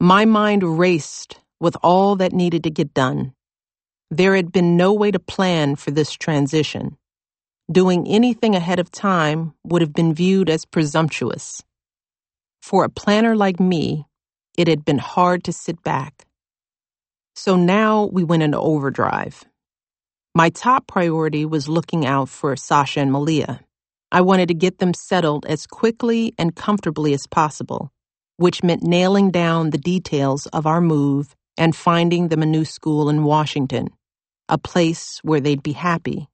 My mind raced with all that needed to get done. There had been no way to plan for this transition. Doing anything ahead of time would have been viewed as presumptuous. For a planner like me, it had been hard to sit back. So now we went into overdrive. My top priority was looking out for Sasha and Malia. I wanted to get them settled as quickly and comfortably as possible, which meant nailing down the details of our move and finding them a new school in Washington, a place where they'd be happy.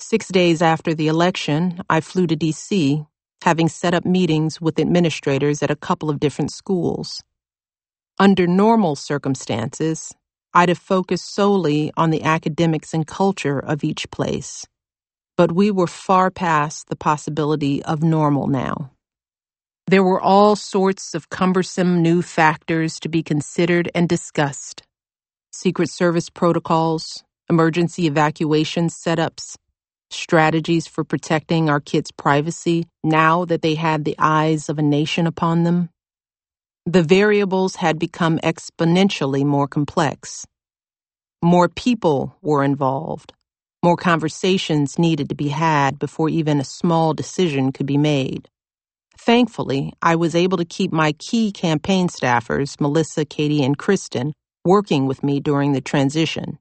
Six days after the election, I flew to D.C., having set up meetings with administrators at a couple of different schools. Under normal circumstances, I'd have focused solely on the academics and culture of each place. But we were far past the possibility of normal now. There were all sorts of cumbersome new factors to be considered and discussed Secret Service protocols, emergency evacuation setups, strategies for protecting our kids' privacy now that they had the eyes of a nation upon them. The variables had become exponentially more complex. More people were involved. More conversations needed to be had before even a small decision could be made. Thankfully, I was able to keep my key campaign staffers, Melissa, Katie, and Kristen, working with me during the transition.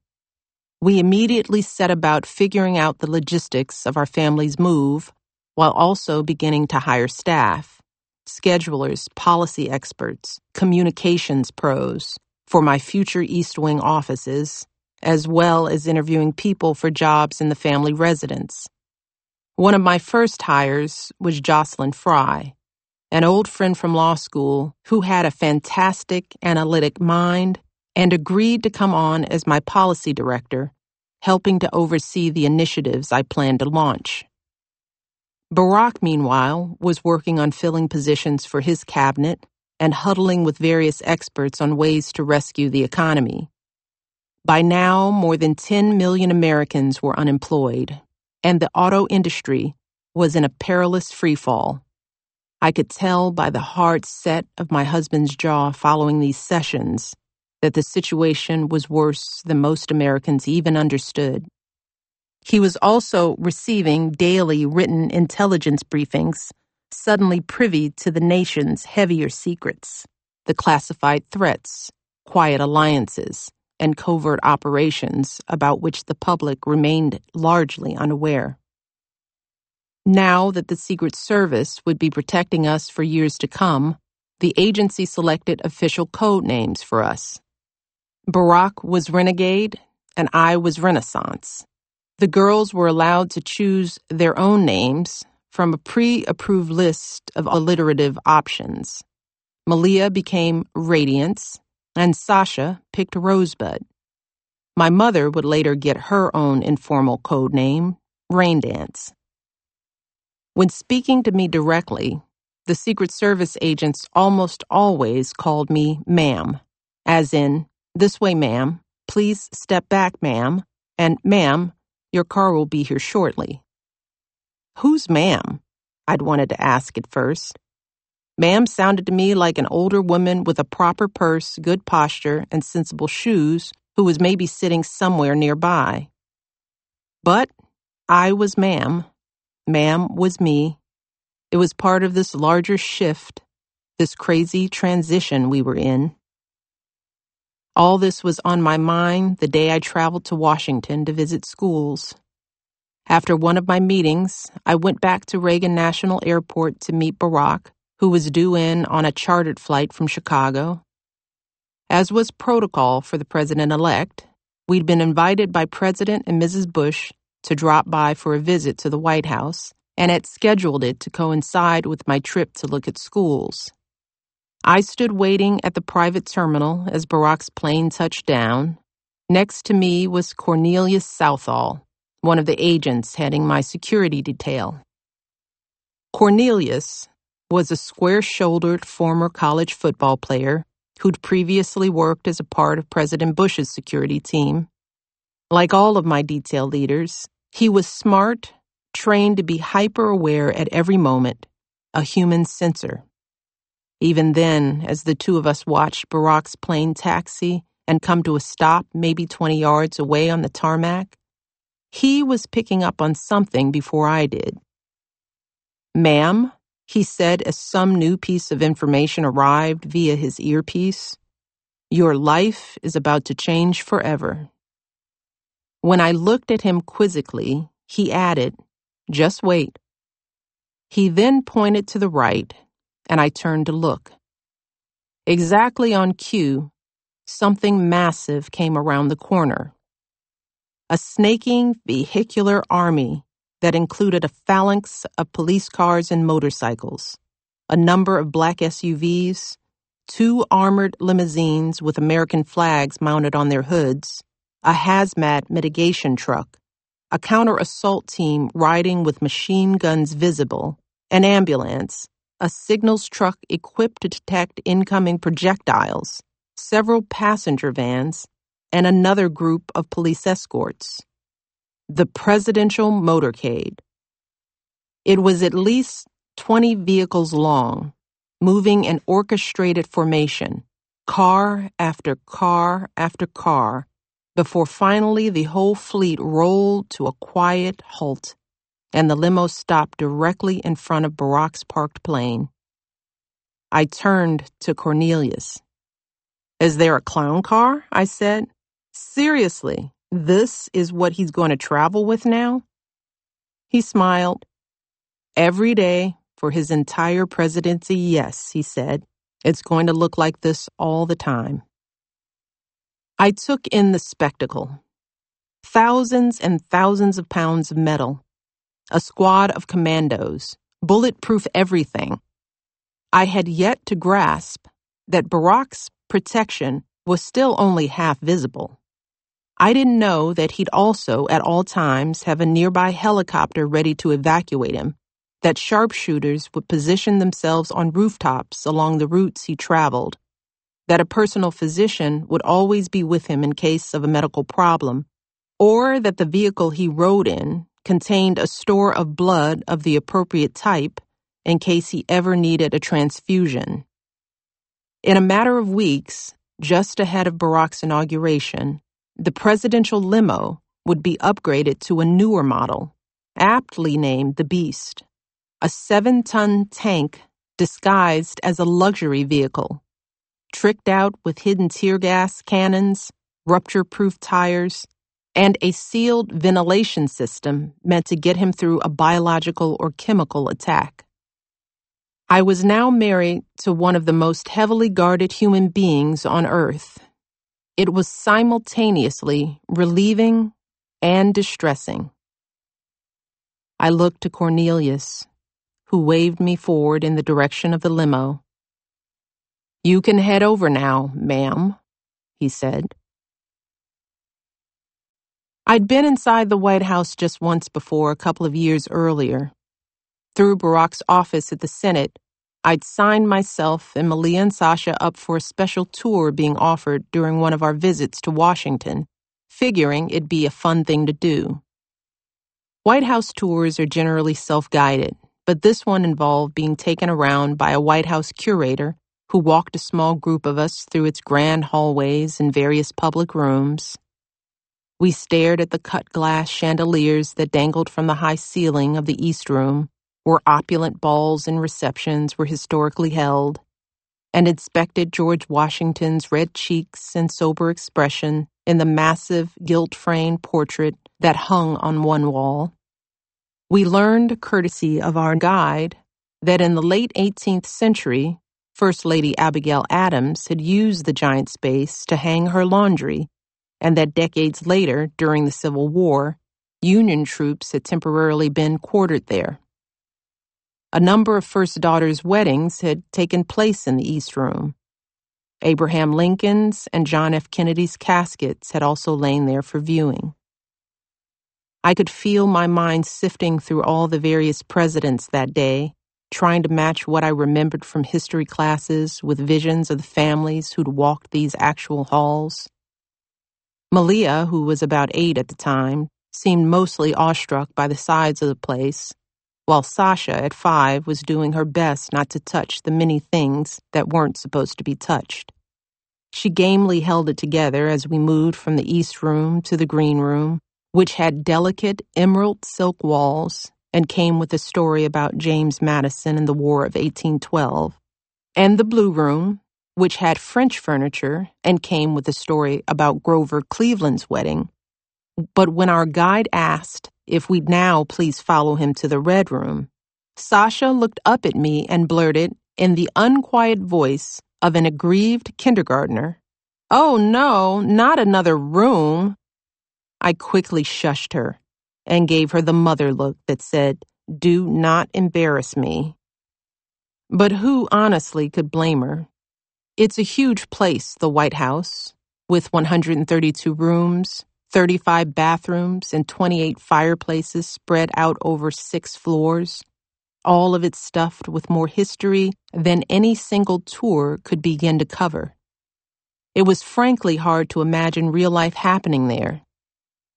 We immediately set about figuring out the logistics of our family's move while also beginning to hire staff, schedulers, policy experts, communications pros for my future East Wing offices, as well as interviewing people for jobs in the family residence. One of my first hires was Jocelyn Frye, an old friend from law school who had a fantastic analytic mind and agreed to come on as my policy director, helping to oversee the initiatives I planned to launch. Barack, meanwhile, was working on filling positions for his cabinet and huddling with various experts on ways to rescue the economy. By now, more than 10 million Americans were unemployed, and the auto industry was in a perilous freefall. I could tell by the hard set of my husband's jaw following these sessions that the situation was worse than most Americans even understood. He was also receiving daily written intelligence briefings, suddenly privy to the nation's heavier secrets, the classified threats, quiet alliances, and covert operations about which the public remained largely unaware. Now that the Secret Service would be protecting us for years to come, the agency selected official code names for us Barack was Renegade, and I was Renaissance. The girls were allowed to choose their own names from a pre approved list of alliterative options. Malia became Radiance, and Sasha picked Rosebud. My mother would later get her own informal code name, Raindance. When speaking to me directly, the Secret Service agents almost always called me ma'am, as in, this way, ma'am. Please step back, ma'am. And, ma'am, your car will be here shortly. Who's ma'am? I'd wanted to ask at first. Ma'am sounded to me like an older woman with a proper purse, good posture, and sensible shoes who was maybe sitting somewhere nearby. But I was ma'am. Ma'am was me. It was part of this larger shift, this crazy transition we were in. All this was on my mind the day I traveled to Washington to visit schools. After one of my meetings, I went back to Reagan National Airport to meet Barack, who was due in on a chartered flight from Chicago. As was protocol for the president elect, we'd been invited by President and Mrs. Bush to drop by for a visit to the White House and had scheduled it to coincide with my trip to look at schools. I stood waiting at the private terminal as Barack's plane touched down. Next to me was Cornelius Southall, one of the agents heading my security detail. Cornelius was a square shouldered former college football player who'd previously worked as a part of President Bush's security team. Like all of my detail leaders, he was smart, trained to be hyper aware at every moment, a human sensor. Even then, as the two of us watched Barack's plane taxi and come to a stop maybe 20 yards away on the tarmac, he was picking up on something before I did. Ma'am, he said as some new piece of information arrived via his earpiece, your life is about to change forever. When I looked at him quizzically, he added, Just wait. He then pointed to the right, and I turned to look. Exactly on cue, something massive came around the corner. A snaking vehicular army that included a phalanx of police cars and motorcycles, a number of black SUVs, two armored limousines with American flags mounted on their hoods, a hazmat mitigation truck, a counter assault team riding with machine guns visible, an ambulance, a signals truck equipped to detect incoming projectiles, several passenger vans, and another group of police escorts. The presidential motorcade. It was at least 20 vehicles long, moving in orchestrated formation, car after car after car, before finally the whole fleet rolled to a quiet halt and the limo stopped directly in front of Barack's parked plane. I turned to Cornelius. Is there a clown car? I said. Seriously, this is what he's going to travel with now? He smiled. Every day for his entire presidency, yes, he said. It's going to look like this all the time. I took in the spectacle. Thousands and thousands of pounds of metal. A squad of commandos. Bulletproof everything. I had yet to grasp that Barack's protection was still only half visible. I didn't know that he'd also, at all times, have a nearby helicopter ready to evacuate him, that sharpshooters would position themselves on rooftops along the routes he traveled, that a personal physician would always be with him in case of a medical problem, or that the vehicle he rode in contained a store of blood of the appropriate type in case he ever needed a transfusion. In a matter of weeks, just ahead of Barack's inauguration, the presidential limo would be upgraded to a newer model, aptly named the Beast, a seven ton tank disguised as a luxury vehicle tricked out with hidden tear gas cannons, rupture proof tires, and a sealed ventilation system meant to get him through a biological or chemical attack. I was now married to one of the most heavily guarded human beings on earth. It was simultaneously relieving and distressing. I looked to Cornelius, who waved me forward in the direction of the limo. You can head over now, ma'am, he said. I'd been inside the White House just once before, a couple of years earlier. Through Barack's office at the Senate, I'd signed myself and Malia and Sasha up for a special tour being offered during one of our visits to Washington, figuring it'd be a fun thing to do. White House tours are generally self guided, but this one involved being taken around by a White House curator who walked a small group of us through its grand hallways and various public rooms. We stared at the cut glass chandeliers that dangled from the high ceiling of the East Room, where opulent balls and receptions were historically held, and inspected George Washington's red cheeks and sober expression in the massive gilt framed portrait that hung on one wall. We learned, courtesy of our guide, that in the late 18th century, First Lady Abigail Adams had used the giant space to hang her laundry, and that decades later, during the Civil War, Union troops had temporarily been quartered there. A number of First Daughters' weddings had taken place in the East Room. Abraham Lincoln's and John F. Kennedy's caskets had also lain there for viewing. I could feel my mind sifting through all the various presidents that day trying to match what I remembered from history classes with visions of the families who'd walked these actual halls. Malia, who was about eight at the time, seemed mostly awestruck by the size of the place, while Sasha, at five, was doing her best not to touch the many things that weren't supposed to be touched. She gamely held it together as we moved from the East Room to the Green Room, which had delicate emerald silk walls and came with a story about James Madison and the War of 1812, and the Blue Room, which had French furniture and came with a story about Grover Cleveland's wedding. But when our guide asked if we'd now please follow him to the Red Room, Sasha looked up at me and blurted, in the unquiet voice of an aggrieved kindergartner, Oh no, not another room. I quickly shushed her and gave her the mother look that said, Do not embarrass me. But who honestly could blame her? It's a huge place, the White House, with 132 rooms, 35 bathrooms, and 28 fireplaces spread out over six floors, all of it stuffed with more history than any single tour could begin to cover. It was frankly hard to imagine real life happening there.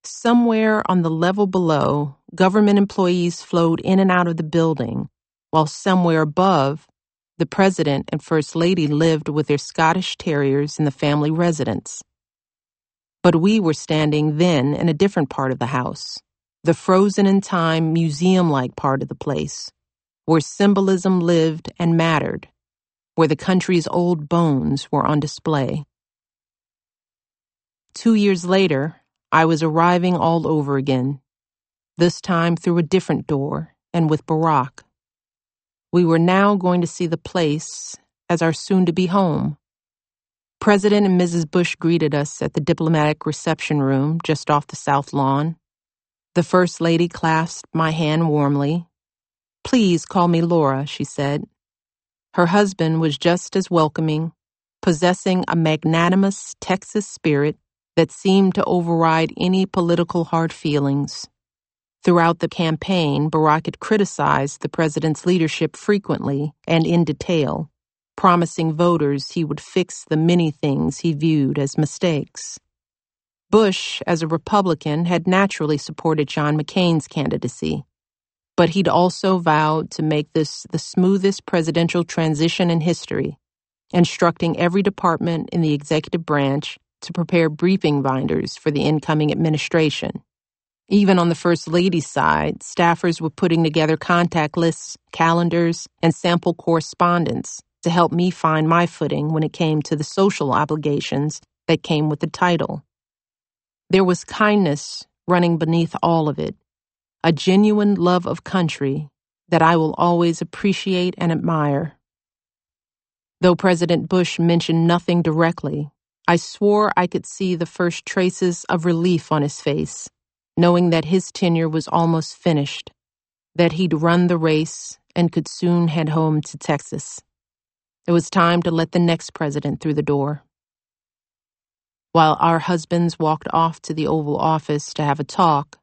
Somewhere on the level below, government employees flowed in and out of the building, while somewhere above, the President and First Lady lived with their Scottish Terriers in the family residence. But we were standing then in a different part of the house, the frozen in time museum like part of the place, where symbolism lived and mattered, where the country's old bones were on display. Two years later, I was arriving all over again, this time through a different door and with Barack. We were now going to see the place as our soon to be home. President and Mrs. Bush greeted us at the diplomatic reception room just off the South Lawn. The First Lady clasped my hand warmly. Please call me Laura, she said. Her husband was just as welcoming, possessing a magnanimous Texas spirit that seemed to override any political hard feelings. Throughout the campaign, Barack had criticized the president's leadership frequently and in detail, promising voters he would fix the many things he viewed as mistakes. Bush, as a Republican, had naturally supported John McCain's candidacy, but he'd also vowed to make this the smoothest presidential transition in history, instructing every department in the executive branch to prepare briefing binders for the incoming administration. Even on the First Lady's side, staffers were putting together contact lists, calendars, and sample correspondence to help me find my footing when it came to the social obligations that came with the title. There was kindness running beneath all of it, a genuine love of country that I will always appreciate and admire. Though President Bush mentioned nothing directly, I swore I could see the first traces of relief on his face knowing that his tenure was almost finished, that he'd run the race and could soon head home to Texas. It was time to let the next president through the door. While our husbands walked off to the Oval Office to have a talk,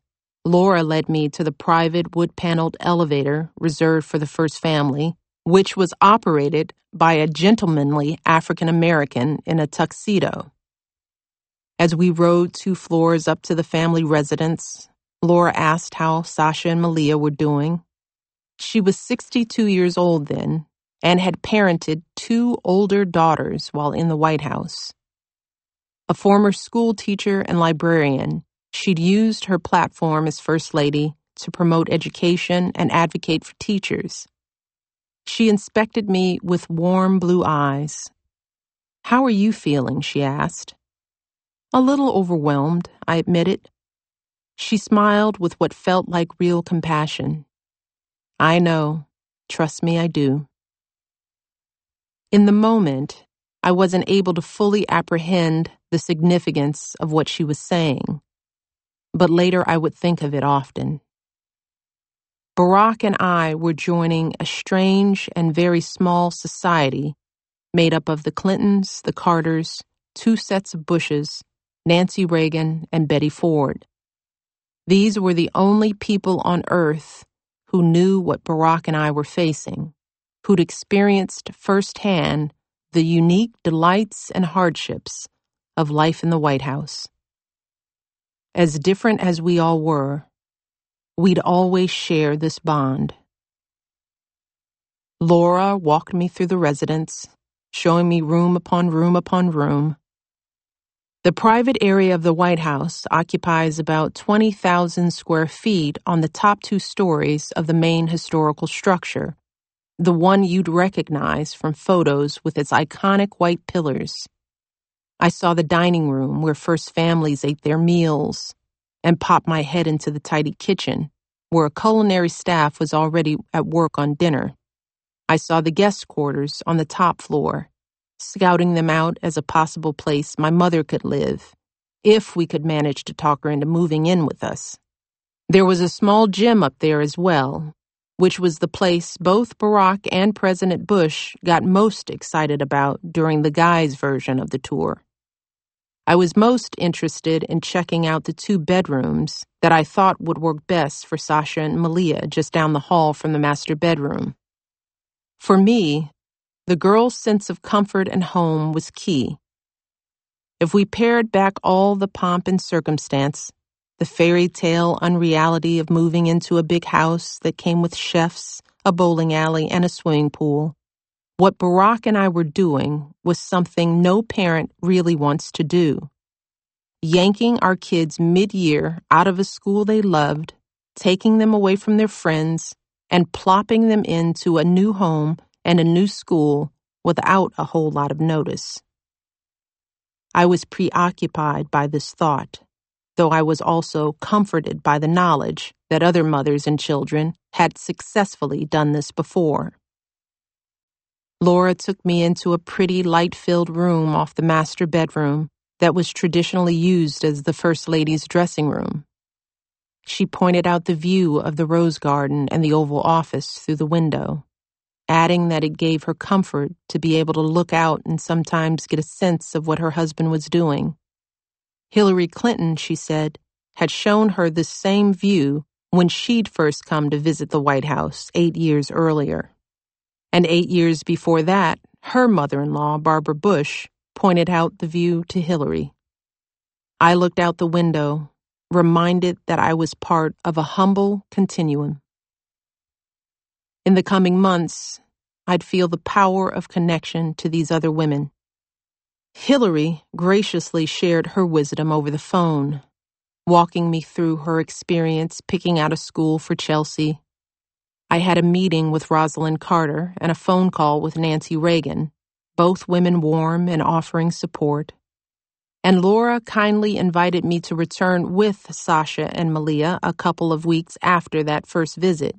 Laura led me to the private wood paneled elevator reserved for the first family, which was operated by a gentlemanly African American in a tuxedo. As we rode two floors up to the family residence, Laura asked how Sasha and Malia were doing. She was 62 years old then and had parented two older daughters while in the White House. A former school teacher and librarian, she'd used her platform as First Lady to promote education and advocate for teachers. She inspected me with warm blue eyes. How are you feeling? she asked. A little overwhelmed, I admitted. She smiled with what felt like real compassion. I know. Trust me, I do. In the moment, I wasn't able to fully apprehend the significance of what she was saying, but later I would think of it often. Barack and I were joining a strange and very small society made up of the Clintons, the Carters, two sets of Bushes, Nancy Reagan, and Betty Ford. These were the only people on earth who knew what Barack and I were facing, who'd experienced firsthand the unique delights and hardships of life in the White House. As different as we all were, we'd always share this bond Laura walked me through the residence, showing me room upon room upon room. The private area of the White House occupies about 20,000 square feet on the top two stories of the main historical structure, the one you'd recognize from photos with its iconic white pillars. I saw the dining room where first families ate their meals and popped my head into the tidy kitchen where a culinary staff was already at work on dinner. I saw the guest quarters on the top floor, scouting them out as a possible place my mother could live, if we could manage to talk her into moving in with us. There was a small gym up there as well, which was the place both Barack and President Bush got most excited about during the guys' version of the tour. I was most interested in checking out the two bedrooms that I thought would work best for Sasha and Malia just down the hall from the master bedroom. For me, the girl's sense of comfort and home was key. If we pared back all the pomp and circumstance, the fairy tale unreality of moving into a big house that came with chefs, a bowling alley, and a swimming pool, what Barack and I were doing was something no parent really wants to do. Yanking our kids mid year out of a school they loved, taking them away from their friends, and plopping them into a new home and a new school without a whole lot of notice. I was preoccupied by this thought, though I was also comforted by the knowledge that other mothers and children had successfully done this before. Laura took me into a pretty light filled room off the master bedroom that was traditionally used as the First Lady's dressing room. She pointed out the view of the rose garden and the Oval Office through the window, adding that it gave her comfort to be able to look out and sometimes get a sense of what her husband was doing. Hillary Clinton, she said, had shown her this same view when she'd first come to visit the White House eight years earlier. And eight years before that, her mother in law, Barbara Bush, pointed out the view to Hillary. I looked out the window, reminded that I was part of a humble continuum. In the coming months, I'd feel the power of connection to these other women. Hillary graciously shared her wisdom over the phone, walking me through her experience picking out a school for Chelsea I had a meeting with Rosalynn Carter and a phone call with Nancy Reagan, both women warm and offering support. And Laura kindly invited me to return with Sasha and Malia a couple of weeks after that first visit,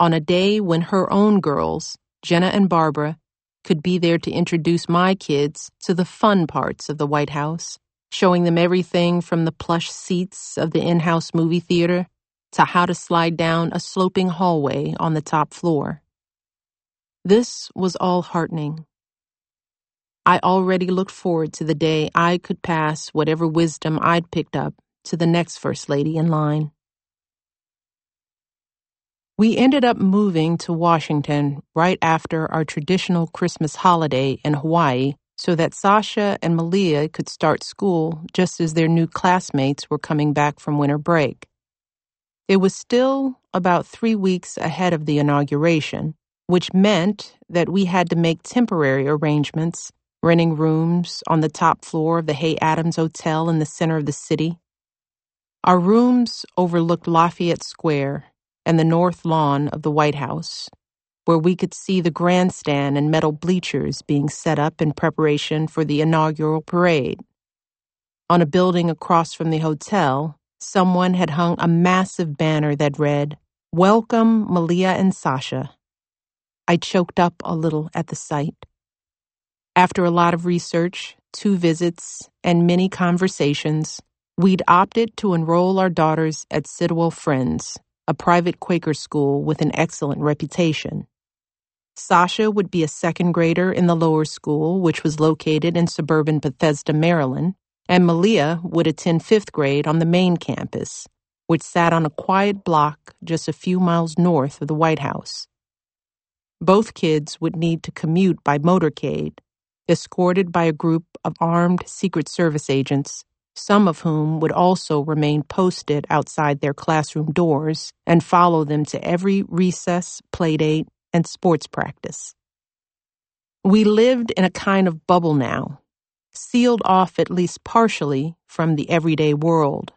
on a day when her own girls, Jenna and Barbara, could be there to introduce my kids to the fun parts of the White House, showing them everything from the plush seats of the in house movie theater to how to slide down a sloping hallway on the top floor. This was all heartening. I already looked forward to the day I could pass whatever wisdom I'd picked up to the next First Lady in line. We ended up moving to Washington right after our traditional Christmas holiday in Hawaii so that Sasha and Malia could start school just as their new classmates were coming back from winter break. It was still about three weeks ahead of the inauguration, which meant that we had to make temporary arrangements, renting rooms on the top floor of the Hay Adams Hotel in the center of the city. Our rooms overlooked Lafayette Square and the north lawn of the White House, where we could see the grandstand and metal bleachers being set up in preparation for the inaugural parade. On a building across from the hotel, someone had hung a massive banner that read, Welcome, Malia and Sasha. I choked up a little at the sight. After a lot of research, two visits, and many conversations, we'd opted to enroll our daughters at Sidwell Friends, a private Quaker school with an excellent reputation. Sasha would be a second grader in the lower school, which was located in suburban Bethesda, Maryland, and Malia would attend fifth grade on the main campus, which sat on a quiet block just a few miles north of the White House. Both kids would need to commute by motorcade, escorted by a group of armed Secret Service agents, some of whom would also remain posted outside their classroom doors and follow them to every recess, playdate, and sports practice. We lived in a kind of bubble now, sealed off at least partially from the everyday world.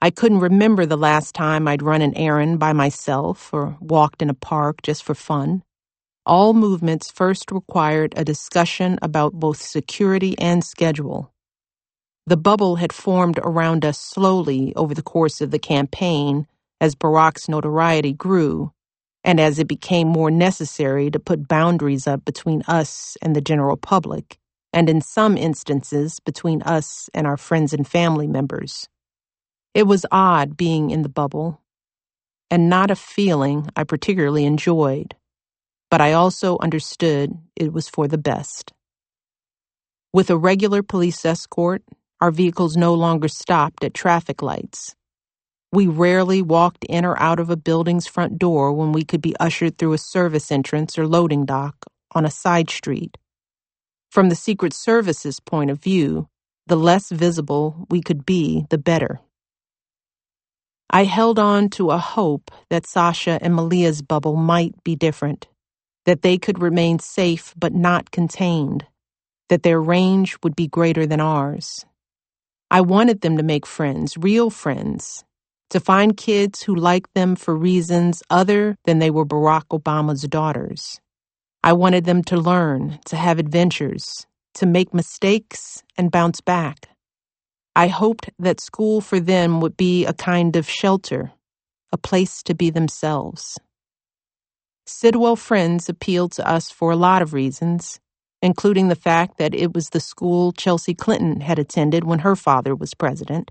I couldn't remember the last time I'd run an errand by myself or walked in a park just for fun. All movements first required a discussion about both security and schedule. The bubble had formed around us slowly over the course of the campaign as Barack's notoriety grew and as it became more necessary to put boundaries up between us and the general public, and in some instances between us and our friends and family members. It was odd being in the bubble, and not a feeling I particularly enjoyed, but I also understood it was for the best. With a regular police escort, our vehicles no longer stopped at traffic lights. We rarely walked in or out of a building's front door when we could be ushered through a service entrance or loading dock on a side street. From the Secret Service's point of view, the less visible we could be, the better. I held on to a hope that Sasha and Malia's bubble might be different, that they could remain safe but not contained, that their range would be greater than ours. I wanted them to make friends, real friends, to find kids who liked them for reasons other than they were Barack Obama's daughters. I wanted them to learn, to have adventures, to make mistakes and bounce back. I hoped that school for them would be a kind of shelter, a place to be themselves. Sidwell Friends appealed to us for a lot of reasons, including the fact that it was the school Chelsea Clinton had attended when her father was president.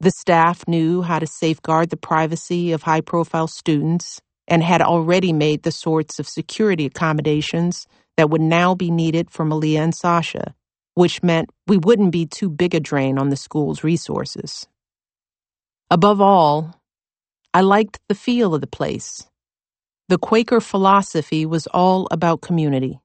The staff knew how to safeguard the privacy of high profile students and had already made the sorts of security accommodations that would now be needed for Malia and Sasha which meant we wouldn't be too big a drain on the school's resources. Above all, I liked the feel of the place. The Quaker philosophy was all about community,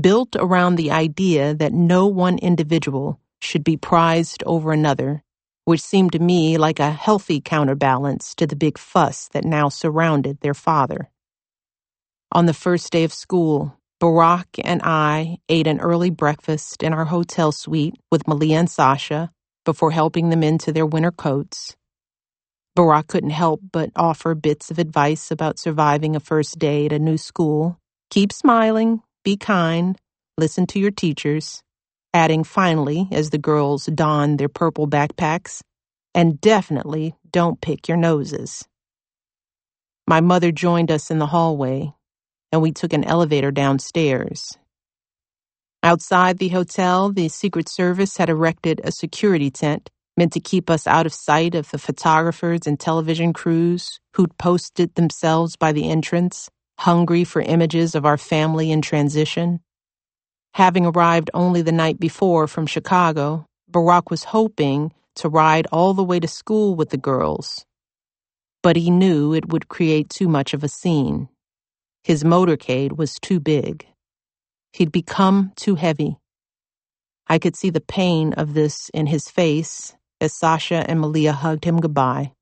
built around the idea that no one individual should be prized over another, which seemed to me like a healthy counterbalance to the big fuss that now surrounded their father. On the first day of school, Barack and I ate an early breakfast in our hotel suite with Malia and Sasha before helping them into their winter coats. Barack couldn't help but offer bits of advice about surviving a first day at a new school. Keep smiling, be kind, listen to your teachers, adding finally as the girls donned their purple backpacks, and definitely don't pick your noses. My mother joined us in the hallway, and we took an elevator downstairs. Outside the hotel, the Secret Service had erected a security tent meant to keep us out of sight of the photographers and television crews who'd posted themselves by the entrance, hungry for images of our family in transition. Having arrived only the night before from Chicago, Barack was hoping to ride all the way to school with the girls. But he knew it would create too much of a scene. His motorcade was too big. He'd become too heavy. I could see the pain of this in his face as Sasha and Malia hugged him goodbye.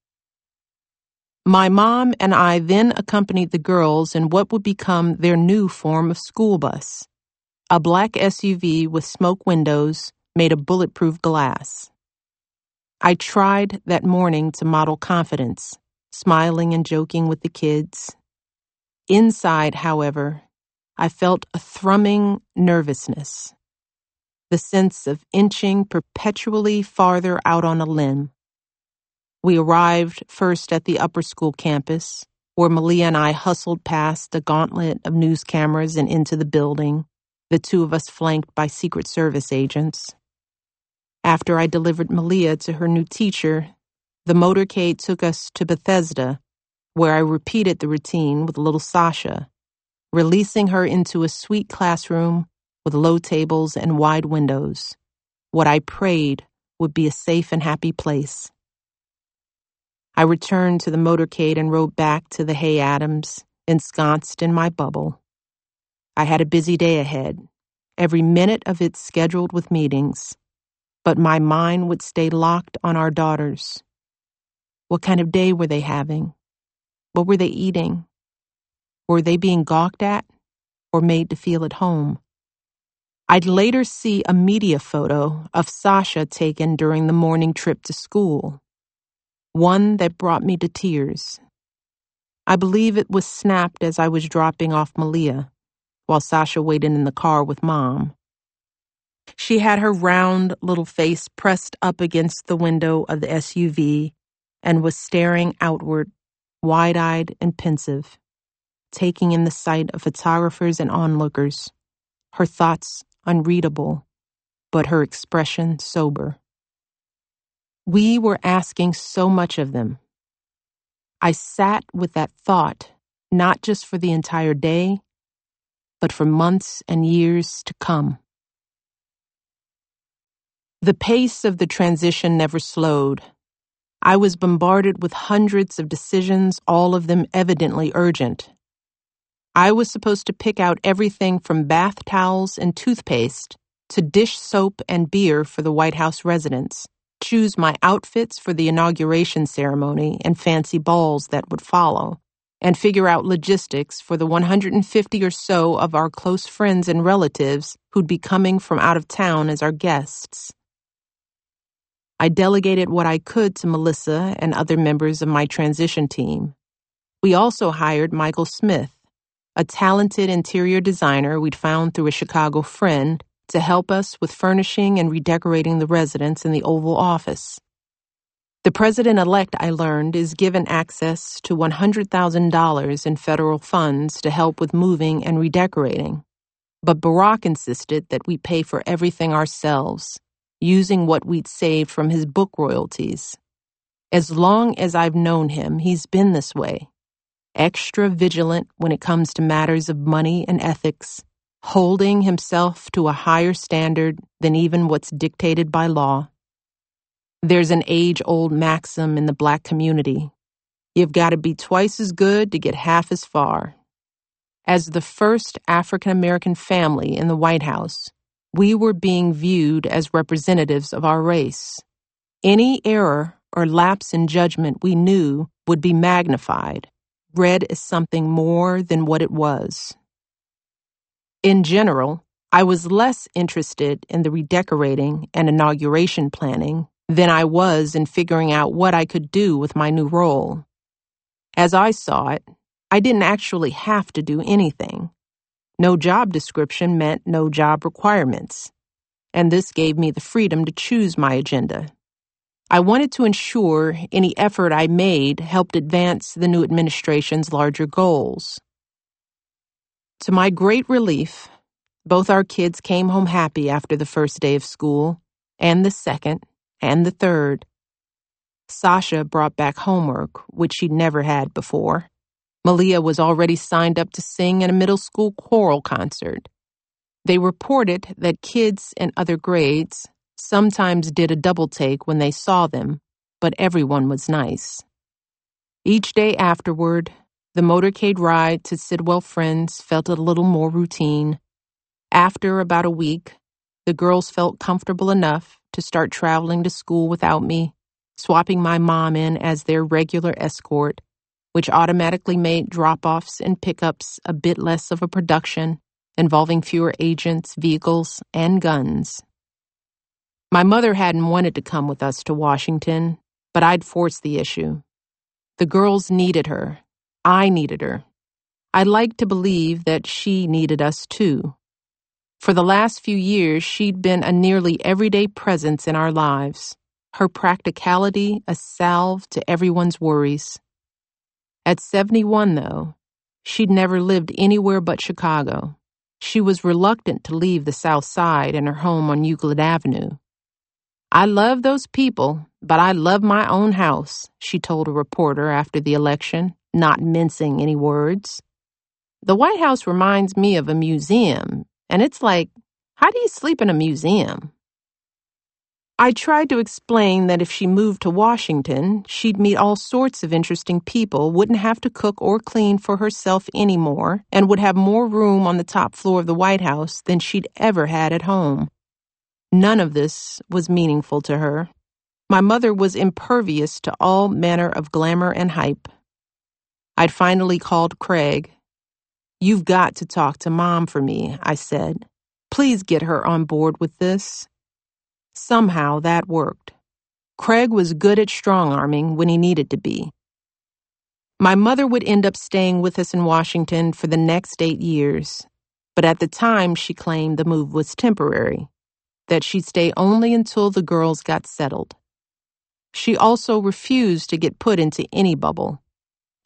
My mom and I then accompanied the girls in what would become their new form of school bus a black SUV with smoke windows made of bulletproof glass. I tried that morning to model confidence, smiling and joking with the kids, Inside, however, I felt a thrumming nervousness, the sense of inching perpetually farther out on a limb. We arrived first at the upper school campus, where Malia and I hustled past a gauntlet of news cameras and into the building, the two of us flanked by Secret Service agents. After I delivered Malia to her new teacher, the motorcade took us to Bethesda, where I repeated the routine with little Sasha, releasing her into a sweet classroom with low tables and wide windows, what I prayed would be a safe and happy place. I returned to the motorcade and rode back to the Hay Adams, ensconced in my bubble. I had a busy day ahead, every minute of it scheduled with meetings, but my mind would stay locked on our daughters. What kind of day were they having? What were they eating? Were they being gawked at or made to feel at home? I'd later see a media photo of Sasha taken during the morning trip to school, one that brought me to tears. I believe it was snapped as I was dropping off Malia, while Sasha waited in the car with Mom. She had her round little face pressed up against the window of the SUV and was staring outward, wide eyed and pensive, taking in the sight of photographers and onlookers, her thoughts unreadable, but her expression sober. We were asking so much of them. I sat with that thought, not just for the entire day, but for months and years to come. The pace of the transition never slowed. I was bombarded with hundreds of decisions, all of them evidently urgent. I was supposed to pick out everything from bath towels and toothpaste to dish soap and beer for the White House residents, choose my outfits for the inauguration ceremony and fancy balls that would follow, and figure out logistics for the 150 or so of our close friends and relatives who'd be coming from out of town as our guests. I delegated what I could to Melissa and other members of my transition team. We also hired Michael Smith a talented interior designer we'd found through a Chicago friend to help us with furnishing and redecorating the residence in the Oval Office. The president elect, I learned, is given access to $100,000 in federal funds to help with moving and redecorating. But Barack insisted that we pay for everything ourselves, using what we'd saved from his book royalties. As long as I've known him, he's been this way extra vigilant when it comes to matters of money and ethics, holding himself to a higher standard than even what's dictated by law. There's an age old maxim in the black community you've got to be twice as good to get half as far. As the first African American family in the White House, we were being viewed as representatives of our race. Any error or lapse in judgment we knew would be magnified read as something more than what it was. In general, I was less interested in the redecorating and inauguration planning than I was in figuring out what I could do with my new role. As I saw it, I didn't actually have to do anything. No job description meant no job requirements, and this gave me the freedom to choose my agenda. I wanted to ensure any effort I made helped advance the new administration's larger goals. To my great relief, both our kids came home happy after the first day of school, and the second, and the third. Sasha brought back homework, which she'd never had before. Malia was already signed up to sing in a middle school choral concert. They reported that kids in other grades, sometimes did a double take when they saw them, but everyone was nice. Each day afterward, the motorcade ride to Sidwell Friends felt a little more routine. After about a week, the girls felt comfortable enough to start traveling to school without me, swapping my mom in as their regular escort, which automatically made drop offs and pickups a bit less of a production, involving fewer agents, vehicles, and guns. My mother hadn't wanted to come with us to Washington, but I'd forced the issue. The girls needed her. I needed her. I like to believe that she needed us too. For the last few years, she'd been a nearly everyday presence in our lives, her practicality a salve to everyone's worries. At 71, though, she'd never lived anywhere but Chicago. She was reluctant to leave the South Side and her home on Euclid Avenue. I love those people, but I love my own house, she told a reporter after the election, not mincing any words. The White House reminds me of a museum, and it's like, how do you sleep in a museum? I tried to explain that if she moved to Washington, she'd meet all sorts of interesting people, wouldn't have to cook or clean for herself anymore, and would have more room on the top floor of the White House than she'd ever had at home. None of this was meaningful to her. My mother was impervious to all manner of glamour and hype. I'd finally called Craig, You've got to talk to Mom for me, I said. Please get her on board with this. Somehow that worked. Craig was good at strong arming when he needed to be. My mother would end up staying with us in Washington for the next eight years, but at the time she claimed the move was temporary, that she'd stay only until the girls got settled. She also refused to get put into any bubble.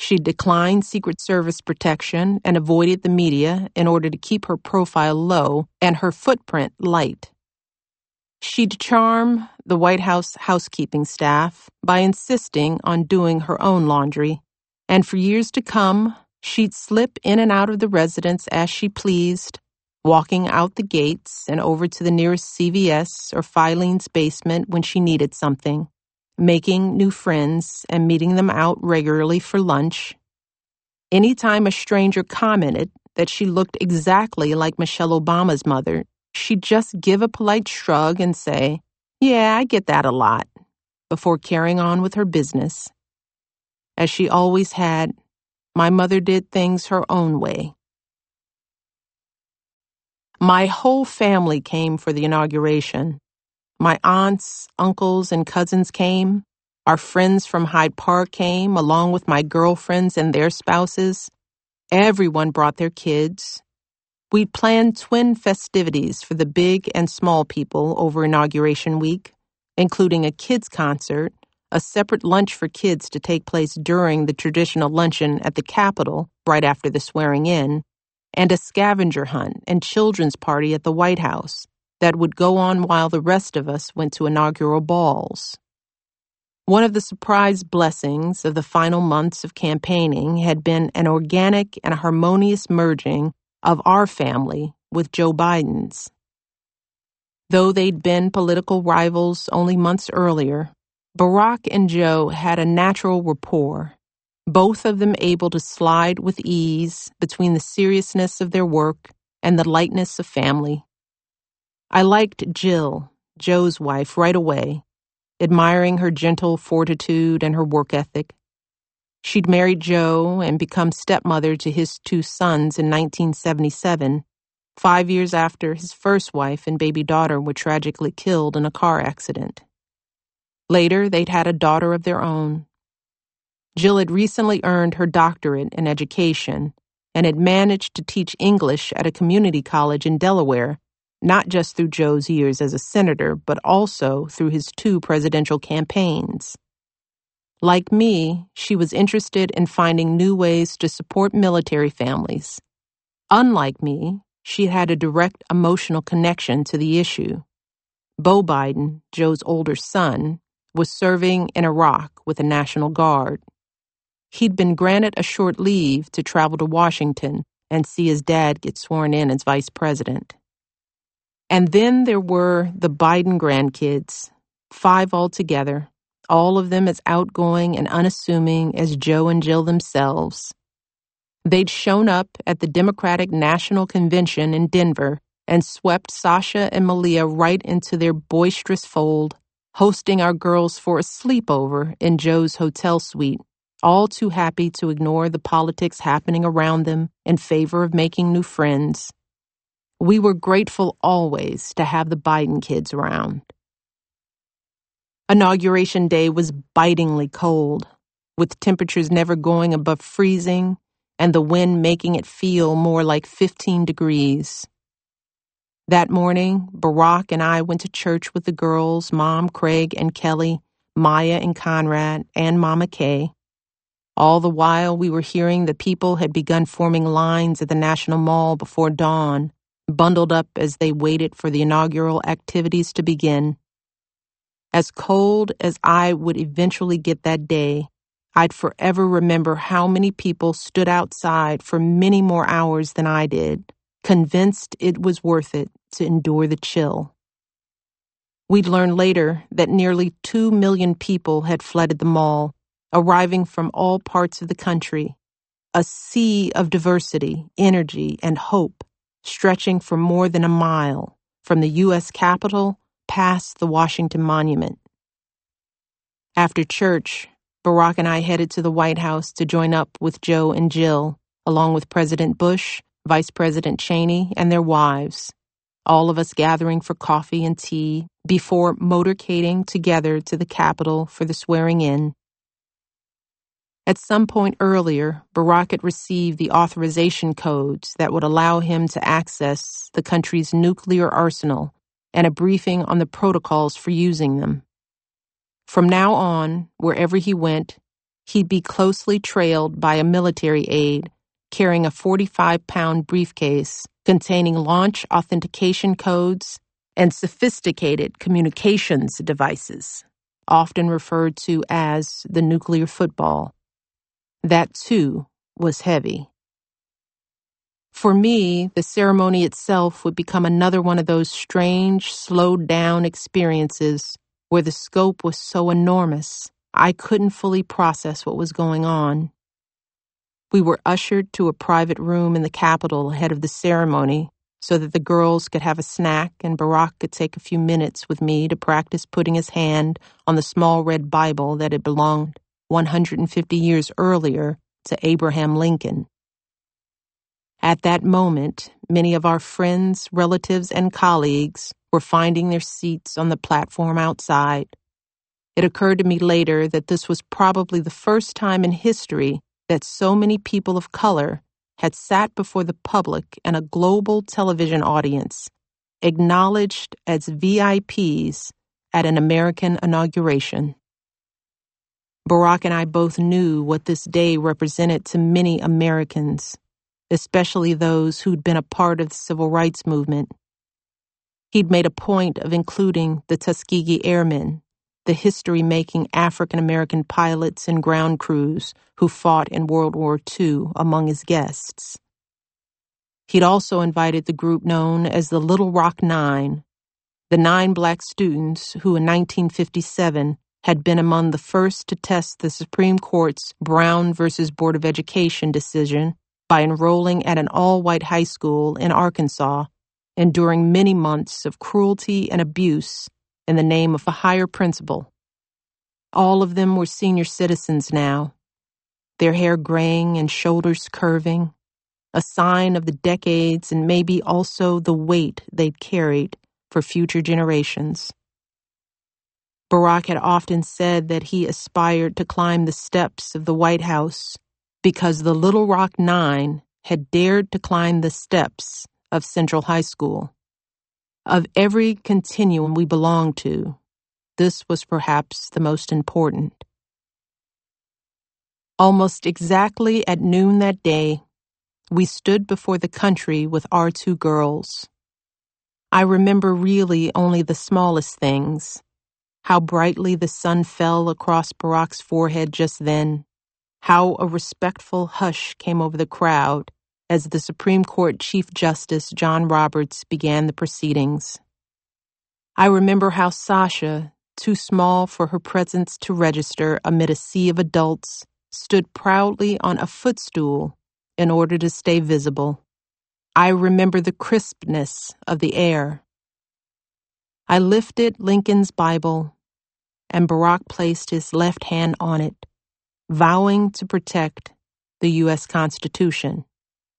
She declined Secret Service protection and avoided the media in order to keep her profile low and her footprint light. She'd charm the White House housekeeping staff by insisting on doing her own laundry, and for years to come, she'd slip in and out of the residence as she pleased, walking out the gates and over to the nearest CVS or Filene's basement when she needed something making new friends and meeting them out regularly for lunch. Anytime a stranger commented that she looked exactly like Michelle Obama's mother, she'd just give a polite shrug and say, Yeah, I get that a lot, before carrying on with her business. As she always had, my mother did things her own way. My whole family came for the inauguration. My aunts, uncles, and cousins came. Our friends from Hyde Park came, along with my girlfriends and their spouses. Everyone brought their kids. We planned twin festivities for the big and small people over Inauguration Week, including a kids' concert, a separate lunch for kids to take place during the traditional luncheon at the Capitol right after the swearing in, and a scavenger hunt and children's party at the White House that would go on while the rest of us went to inaugural balls. One of the surprise blessings of the final months of campaigning had been an organic and harmonious merging of our family with Joe Biden's. Though they'd been political rivals only months earlier, Barack and Joe had a natural rapport, both of them able to slide with ease between the seriousness of their work and the lightness of family. I liked Jill, Joe's wife, right away, admiring her gentle fortitude and her work ethic. She'd married Joe and become stepmother to his two sons in 1977, five years after his first wife and baby daughter were tragically killed in a car accident. Later, they'd had a daughter of their own. Jill had recently earned her doctorate in education and had managed to teach English at a community college in Delaware not just through Joe's years as a senator, but also through his two presidential campaigns. Like me, she was interested in finding new ways to support military families. Unlike me, she had a direct emotional connection to the issue. Beau Biden, Joe's older son, was serving in Iraq with the National Guard. He'd been granted a short leave to travel to Washington and see his dad get sworn in as vice president. And then there were the Biden grandkids, five altogether, all of them as outgoing and unassuming as Joe and Jill themselves. They'd shown up at the Democratic National Convention in Denver and swept Sasha and Malia right into their boisterous fold, hosting our girls for a sleepover in Joe's hotel suite, all too happy to ignore the politics happening around them in favor of making new friends. We were grateful always to have the Biden kids around. Inauguration day was bitingly cold, with temperatures never going above freezing and the wind making it feel more like 15 degrees. That morning, Barack and I went to church with the girls, Mom, Craig, and Kelly, Maya and Konrad, and Mama Kay. All the while, we were hearing that people had begun forming lines at the National Mall before dawn bundled up as they waited for the inaugural activities to begin. As cold as I would eventually get that day, I'd forever remember how many people stood outside for many more hours than I did, convinced it was worth it to endure the chill. We'd learn later that nearly two million people had flooded the mall, arriving from all parts of the country, a sea of diversity, energy, and hope stretching for more than a mile from the U.S. Capitol past the Washington Monument. After church, Barack and I headed to the White House to join up with Joe and Jill along with President Bush, Vice President Cheney, and their wives, all of us gathering for coffee and tea before motorcading together to the Capitol for the swearing in. At some point earlier, Barack had received the authorization codes that would allow him to access the country's nuclear arsenal and a briefing on the protocols for using them. From now on, wherever he went, he'd be closely trailed by a military aide carrying a 45 pound briefcase containing launch authentication codes and sophisticated communications devices, often referred to as the nuclear football. That, too, was heavy. For me, the ceremony itself would become another one of those strange, slowed down experiences where the scope was so enormous I couldn't fully process what was going on. We were ushered to a private room in the Capitol ahead of the ceremony so that the girls could have a snack and Barack could take a few minutes with me to practice putting his hand on the small red Bible that had belonged 150 years earlier to Abraham Lincoln. At that moment, many of our friends, relatives, and colleagues were finding their seats on the platform outside. It occurred to me later that this was probably the first time in history that so many people of color had sat before the public and a global television audience, acknowledged as VIPs at an American inauguration. Barack and I both knew what this day represented to many Americans, especially those who'd been a part of the civil rights movement. He'd made a point of including the Tuskegee Airmen, the history making African American pilots and ground crews who fought in World War II among his guests. He'd also invited the group known as the Little Rock Nine, the nine black students who in 1957 had been among the first to test the Supreme Court's Brown versus Board of Education decision by enrolling at an all white high school in Arkansas, enduring many months of cruelty and abuse in the name of a higher principle. All of them were senior citizens now, their hair graying and shoulders curving, a sign of the decades and maybe also the weight they'd carried for future generations. Barack had often said that he aspired to climb the steps of the White House because the Little Rock Nine had dared to climb the steps of Central High School. Of every continuum we belonged to, this was perhaps the most important. Almost exactly at noon that day, we stood before the country with our two girls. I remember really only the smallest things how brightly the sun fell across Barack's forehead just then, how a respectful hush came over the crowd as the Supreme Court Chief Justice John Roberts began the proceedings. I remember how Sasha, too small for her presence to register amid a sea of adults, stood proudly on a footstool in order to stay visible. I remember the crispness of the air I lifted Lincoln's Bible, and Barack placed his left hand on it, vowing to protect the U.S. Constitution,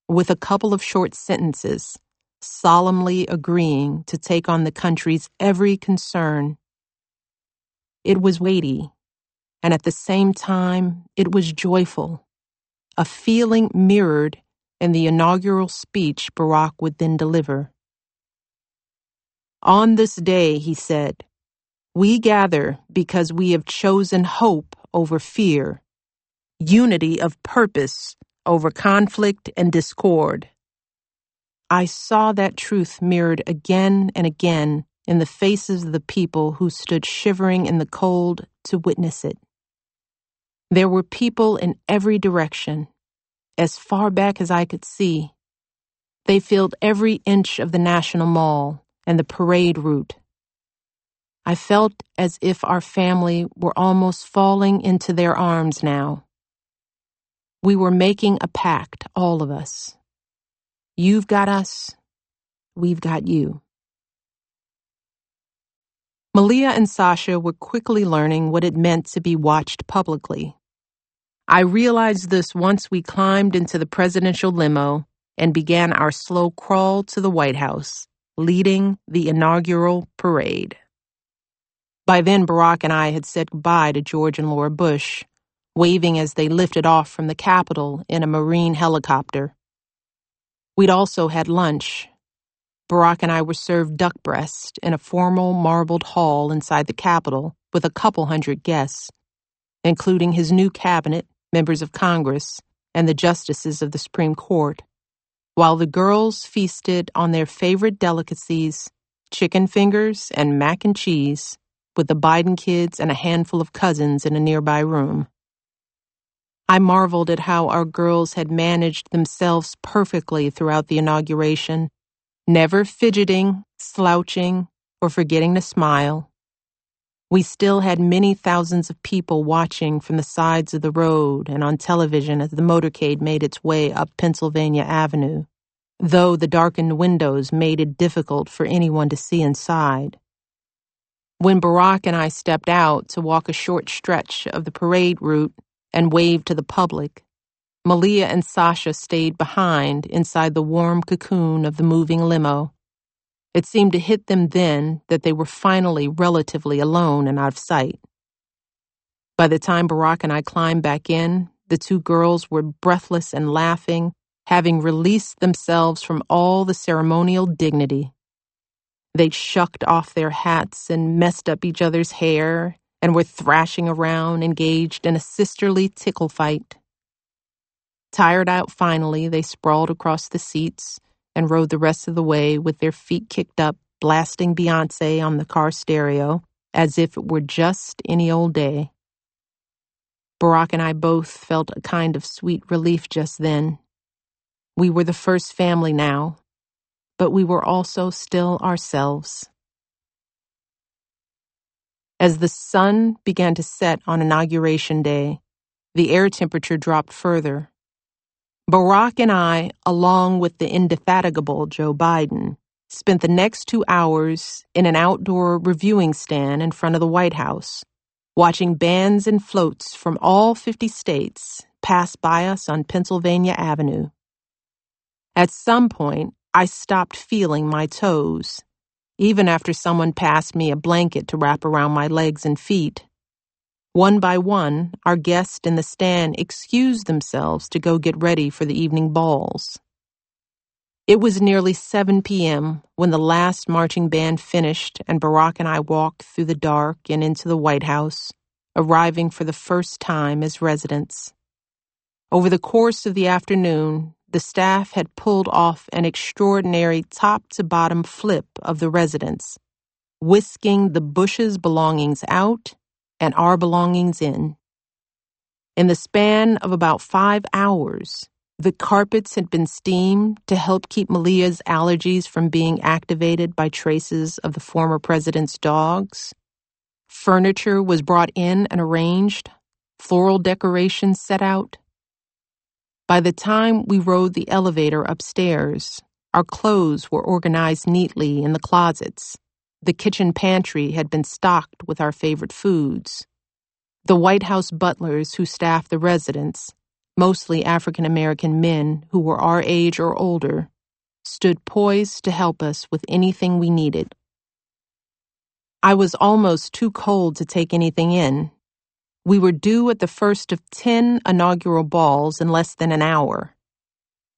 with a couple of short sentences, solemnly agreeing to take on the country's every concern. It was weighty, and at the same time, it was joyful, a feeling mirrored in the inaugural speech Barack would then deliver. On this day, he said, we gather because we have chosen hope over fear, unity of purpose over conflict and discord. I saw that truth mirrored again and again in the faces of the people who stood shivering in the cold to witness it. There were people in every direction, as far back as I could see. They filled every inch of the National Mall and the parade route. I felt as if our family were almost falling into their arms now. We were making a pact, all of us. You've got us, we've got you. Malia and Sasha were quickly learning what it meant to be watched publicly. I realized this once we climbed into the presidential limo and began our slow crawl to the White House, leading the inaugural parade. By then, Barack and I had said goodbye to George and Laura Bush, waving as they lifted off from the Capitol in a Marine helicopter. We'd also had lunch. Barack and I were served duck breast in a formal marbled hall inside the Capitol with a couple hundred guests, including his new cabinet, members of Congress, and the justices of the Supreme Court, while the girls feasted on their favorite delicacies, chicken fingers and mac and cheese, with the Biden kids and a handful of cousins in a nearby room. I marveled at how our girls had managed themselves perfectly throughout the inauguration, never fidgeting, slouching, or forgetting to smile. We still had many thousands of people watching from the sides of the road and on television as the motorcade made its way up Pennsylvania Avenue, though the darkened windows made it difficult for anyone to see inside. When Barack and I stepped out to walk a short stretch of the parade route and wave to the public. Malia and Sasha stayed behind inside the warm cocoon of the moving limo. It seemed to hit them then that they were finally relatively alone and out of sight. By the time Barack and I climbed back in, the two girls were breathless and laughing, having released themselves from all the ceremonial dignity. They'd shucked off their hats and messed up each other's hair and were thrashing around, engaged in a sisterly tickle fight. Tired out finally, they sprawled across the seats and rode the rest of the way with their feet kicked up, blasting Beyonce on the car stereo as if it were just any old day. Barack and I both felt a kind of sweet relief just then. We were the first family now, but we were also still ourselves. As the sun began to set on Inauguration Day, the air temperature dropped further. Barack and I, along with the indefatigable Joe Biden, spent the next two hours in an outdoor reviewing stand in front of the White House, watching bands and floats from all 50 states pass by us on Pennsylvania Avenue. At some point, I stopped feeling my toes even after someone passed me a blanket to wrap around my legs and feet. One by one, our guests in the stand excused themselves to go get ready for the evening balls. It was nearly 7 p.m. when the last marching band finished and Barack and I walked through the dark and into the White House, arriving for the first time as residents. Over the course of the afternoon, the staff had pulled off an extraordinary top to bottom flip of the residence, whisking the Bush's belongings out and our belongings in. In the span of about five hours, the carpets had been steamed to help keep Malia's allergies from being activated by traces of the former president's dogs. Furniture was brought in and arranged, floral decorations set out, by the time we rode the elevator upstairs, our clothes were organized neatly in the closets. The kitchen pantry had been stocked with our favorite foods. The White House butlers who staffed the residence, mostly African American men who were our age or older, stood poised to help us with anything we needed. I was almost too cold to take anything in, we were due at the first of ten inaugural balls in less than an hour.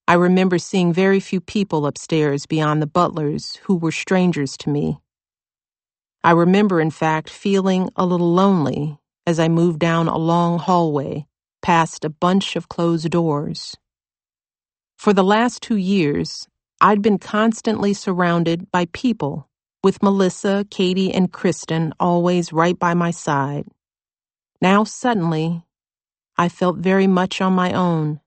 I remember seeing very few people upstairs beyond the butlers who were strangers to me. I remember, in fact, feeling a little lonely as I moved down a long hallway past a bunch of closed doors. For the last two years, I'd been constantly surrounded by people, with Melissa, Katie, and Kristen always right by my side. Now, suddenly, I felt very much on my own.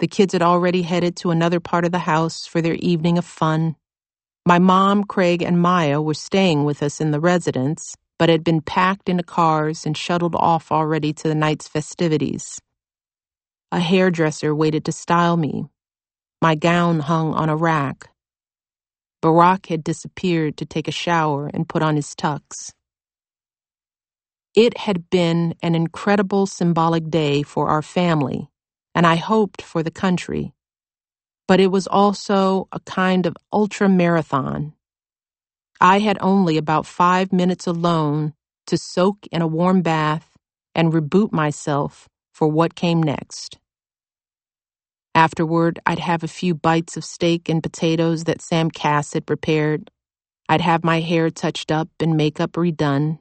The kids had already headed to another part of the house for their evening of fun. My mom, Craig, and Maya were staying with us in the residence, but had been packed into cars and shuttled off already to the night's festivities. A hairdresser waited to style me. My gown hung on a rack. Barack had disappeared to take a shower and put on his tux. It had been an incredible symbolic day for our family, and I hoped for the country. But it was also a kind of ultra marathon. I had only about five minutes alone to soak in a warm bath and reboot myself for what came next. Afterward, I'd have a few bites of steak and potatoes that Sam Kass had prepared. I'd have my hair touched up and makeup redone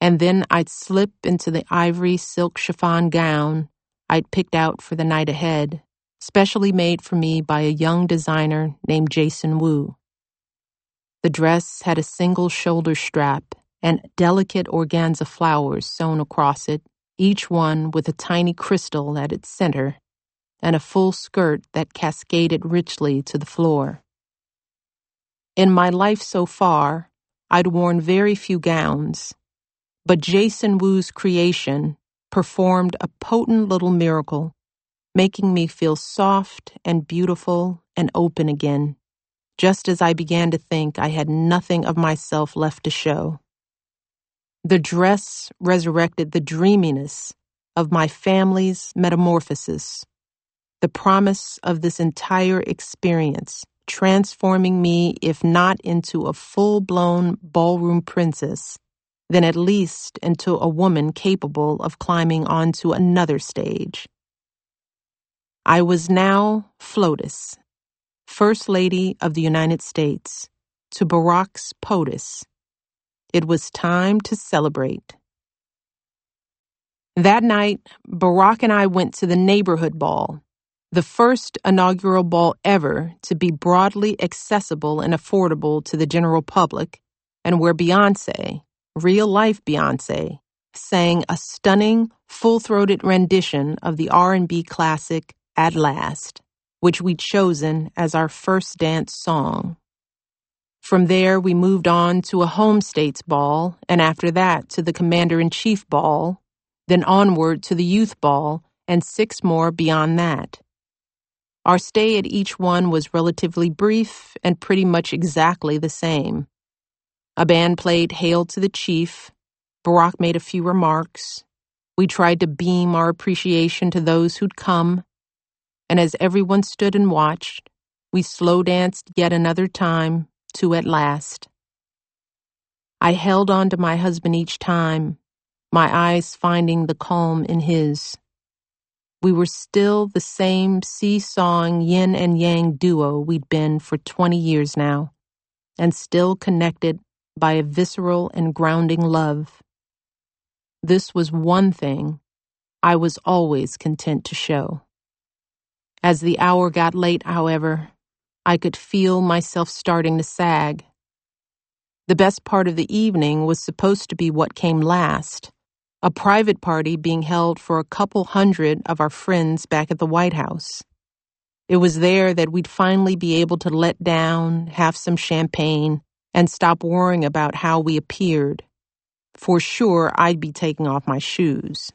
and then I'd slip into the ivory silk chiffon gown I'd picked out for the night ahead, specially made for me by a young designer named Jason Wu. The dress had a single shoulder strap and delicate organza flowers sewn across it, each one with a tiny crystal at its center, and a full skirt that cascaded richly to the floor. In my life so far, I'd worn very few gowns, but Jason Wu's creation performed a potent little miracle, making me feel soft and beautiful and open again, just as I began to think I had nothing of myself left to show. The dress resurrected the dreaminess of my family's metamorphosis, the promise of this entire experience, transforming me, if not into a full blown ballroom princess, then at least into a woman capable of climbing onto another stage. I was now FLOTUS, First Lady of the United States, to Barack's POTUS. It was time to celebrate. That night, Barack and I went to the neighborhood ball, the first inaugural ball ever to be broadly accessible and affordable to the general public, and where Beyonce, real life Beyonce, sang a stunning, full-throated rendition of the R&B classic At Last, which we'd chosen as our first dance song. From there, we moved on to a home states ball, and after that to the commander-in-chief ball, then onward to the youth ball, and six more beyond that. Our stay at each one was relatively brief and pretty much exactly the same. A band played Hail to the Chief. Barack made a few remarks. We tried to beam our appreciation to those who'd come. And as everyone stood and watched, we slow danced yet another time to at last. I held on to my husband each time, my eyes finding the calm in his. We were still the same seesawing yin and yang duo we'd been for 20 years now, and still connected by a visceral and grounding love. This was one thing I was always content to show. As the hour got late, however, I could feel myself starting to sag. The best part of the evening was supposed to be what came last a private party being held for a couple hundred of our friends back at the White House. It was there that we'd finally be able to let down, have some champagne, and stop worrying about how we appeared. For sure, I'd be taking off my shoes.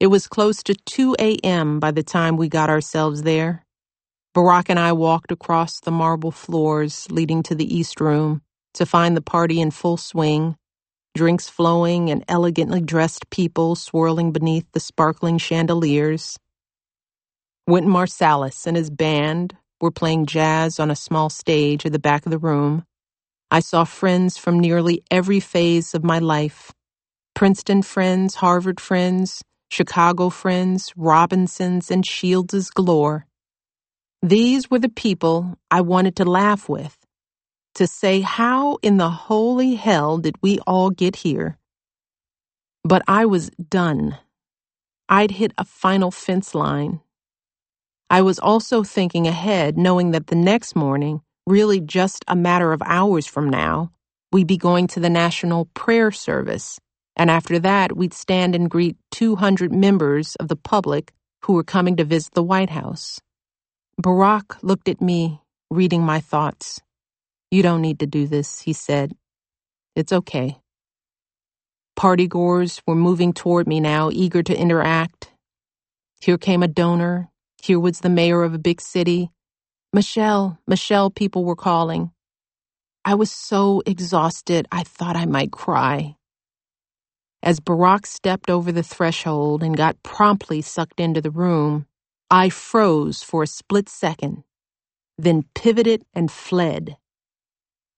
It was close to 2 a.m. by the time we got ourselves there. Barack and I walked across the marble floors leading to the East Room to find the party in full swing, drinks flowing and elegantly dressed people swirling beneath the sparkling chandeliers. Wynton Marsalis and his band were playing jazz on a small stage at the back of the room. I saw friends from nearly every phase of my life Princeton friends, Harvard friends, Chicago friends, Robinsons, and Shields' galore. These were the people I wanted to laugh with, to say, How in the holy hell did we all get here? But I was done. I'd hit a final fence line. I was also thinking ahead, knowing that the next morning really just a matter of hours from now, we'd be going to the national prayer service. And after that, we'd stand and greet 200 members of the public who were coming to visit the White House. Barack looked at me, reading my thoughts. You don't need to do this, he said. It's okay. Partygoers were moving toward me now, eager to interact. Here came a donor. Here was the mayor of a big city. Michelle, Michelle, people were calling. I was so exhausted, I thought I might cry. As Barack stepped over the threshold and got promptly sucked into the room, I froze for a split second, then pivoted and fled.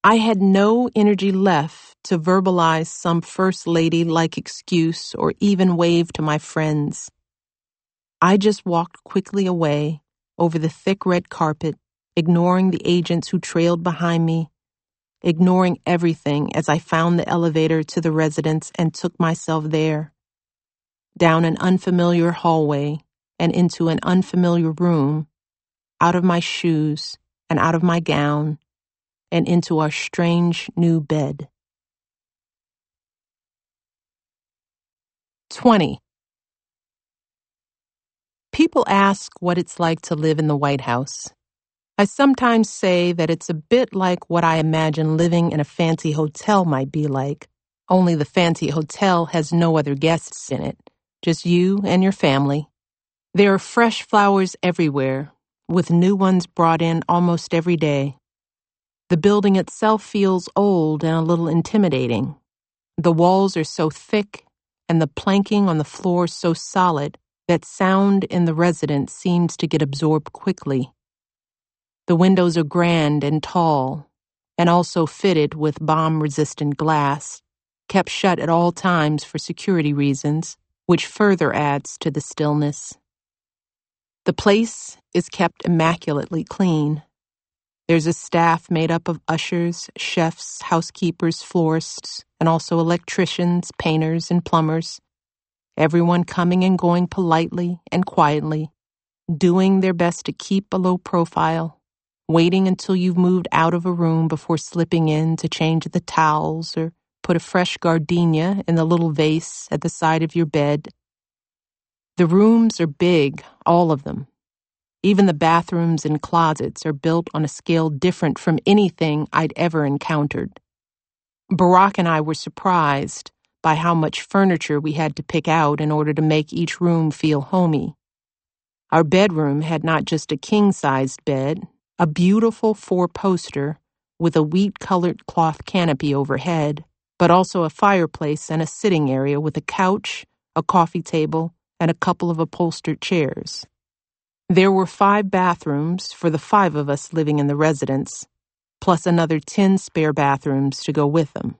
I had no energy left to verbalize some first lady like excuse or even wave to my friends. I just walked quickly away over the thick red carpet, ignoring the agents who trailed behind me ignoring everything as I found the elevator to the residence and took myself there. Down an unfamiliar hallway and into an unfamiliar room, out of my shoes and out of my gown, and into our strange new bed. 20. People ask what it's like to live in the White House. I sometimes say that it's a bit like what I imagine living in a fancy hotel might be like, only the fancy hotel has no other guests in it, just you and your family. There are fresh flowers everywhere, with new ones brought in almost every day. The building itself feels old and a little intimidating. The walls are so thick and the planking on the floor so solid that sound in the residence seems to get absorbed quickly. The windows are grand and tall, and also fitted with bomb resistant glass, kept shut at all times for security reasons, which further adds to the stillness. The place is kept immaculately clean. There's a staff made up of ushers, chefs, housekeepers, florists, and also electricians, painters, and plumbers. Everyone coming and going politely and quietly, doing their best to keep a low profile waiting until you've moved out of a room before slipping in to change the towels or put a fresh gardenia in the little vase at the side of your bed. The rooms are big, all of them. Even the bathrooms and closets are built on a scale different from anything I'd ever encountered. Barack and I were surprised by how much furniture we had to pick out in order to make each room feel homey. Our bedroom had not just a king sized bed, a beautiful four poster with a wheat colored cloth canopy overhead, but also a fireplace and a sitting area with a couch, a coffee table, and a couple of upholstered chairs. There were five bathrooms for the five of us living in the residence, plus another ten spare bathrooms to go with them.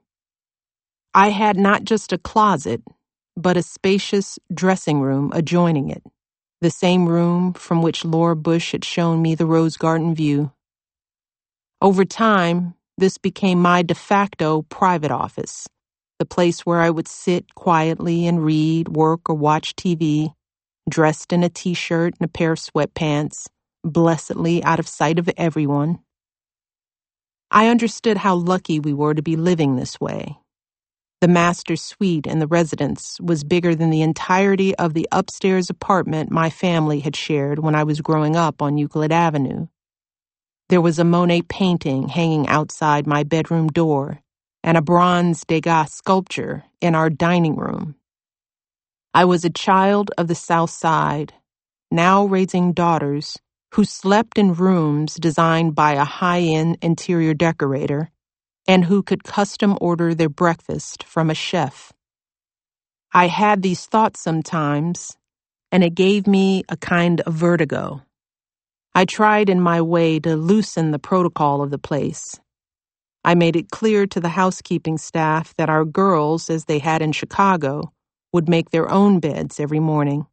I had not just a closet, but a spacious dressing room adjoining it the same room from which Laura Bush had shown me the rose garden view. Over time, this became my de facto private office, the place where I would sit quietly and read, work, or watch TV, dressed in a t shirt and a pair of sweatpants, blessedly out of sight of everyone. I understood how lucky we were to be living this way. The master suite in the residence was bigger than the entirety of the upstairs apartment my family had shared when I was growing up on Euclid Avenue. There was a Monet painting hanging outside my bedroom door and a bronze Degas sculpture in our dining room. I was a child of the South Side, now raising daughters who slept in rooms designed by a high end interior decorator and who could custom order their breakfast from a chef. I had these thoughts sometimes, and it gave me a kind of vertigo. I tried in my way to loosen the protocol of the place. I made it clear to the housekeeping staff that our girls, as they had in Chicago, would make their own beds every morning.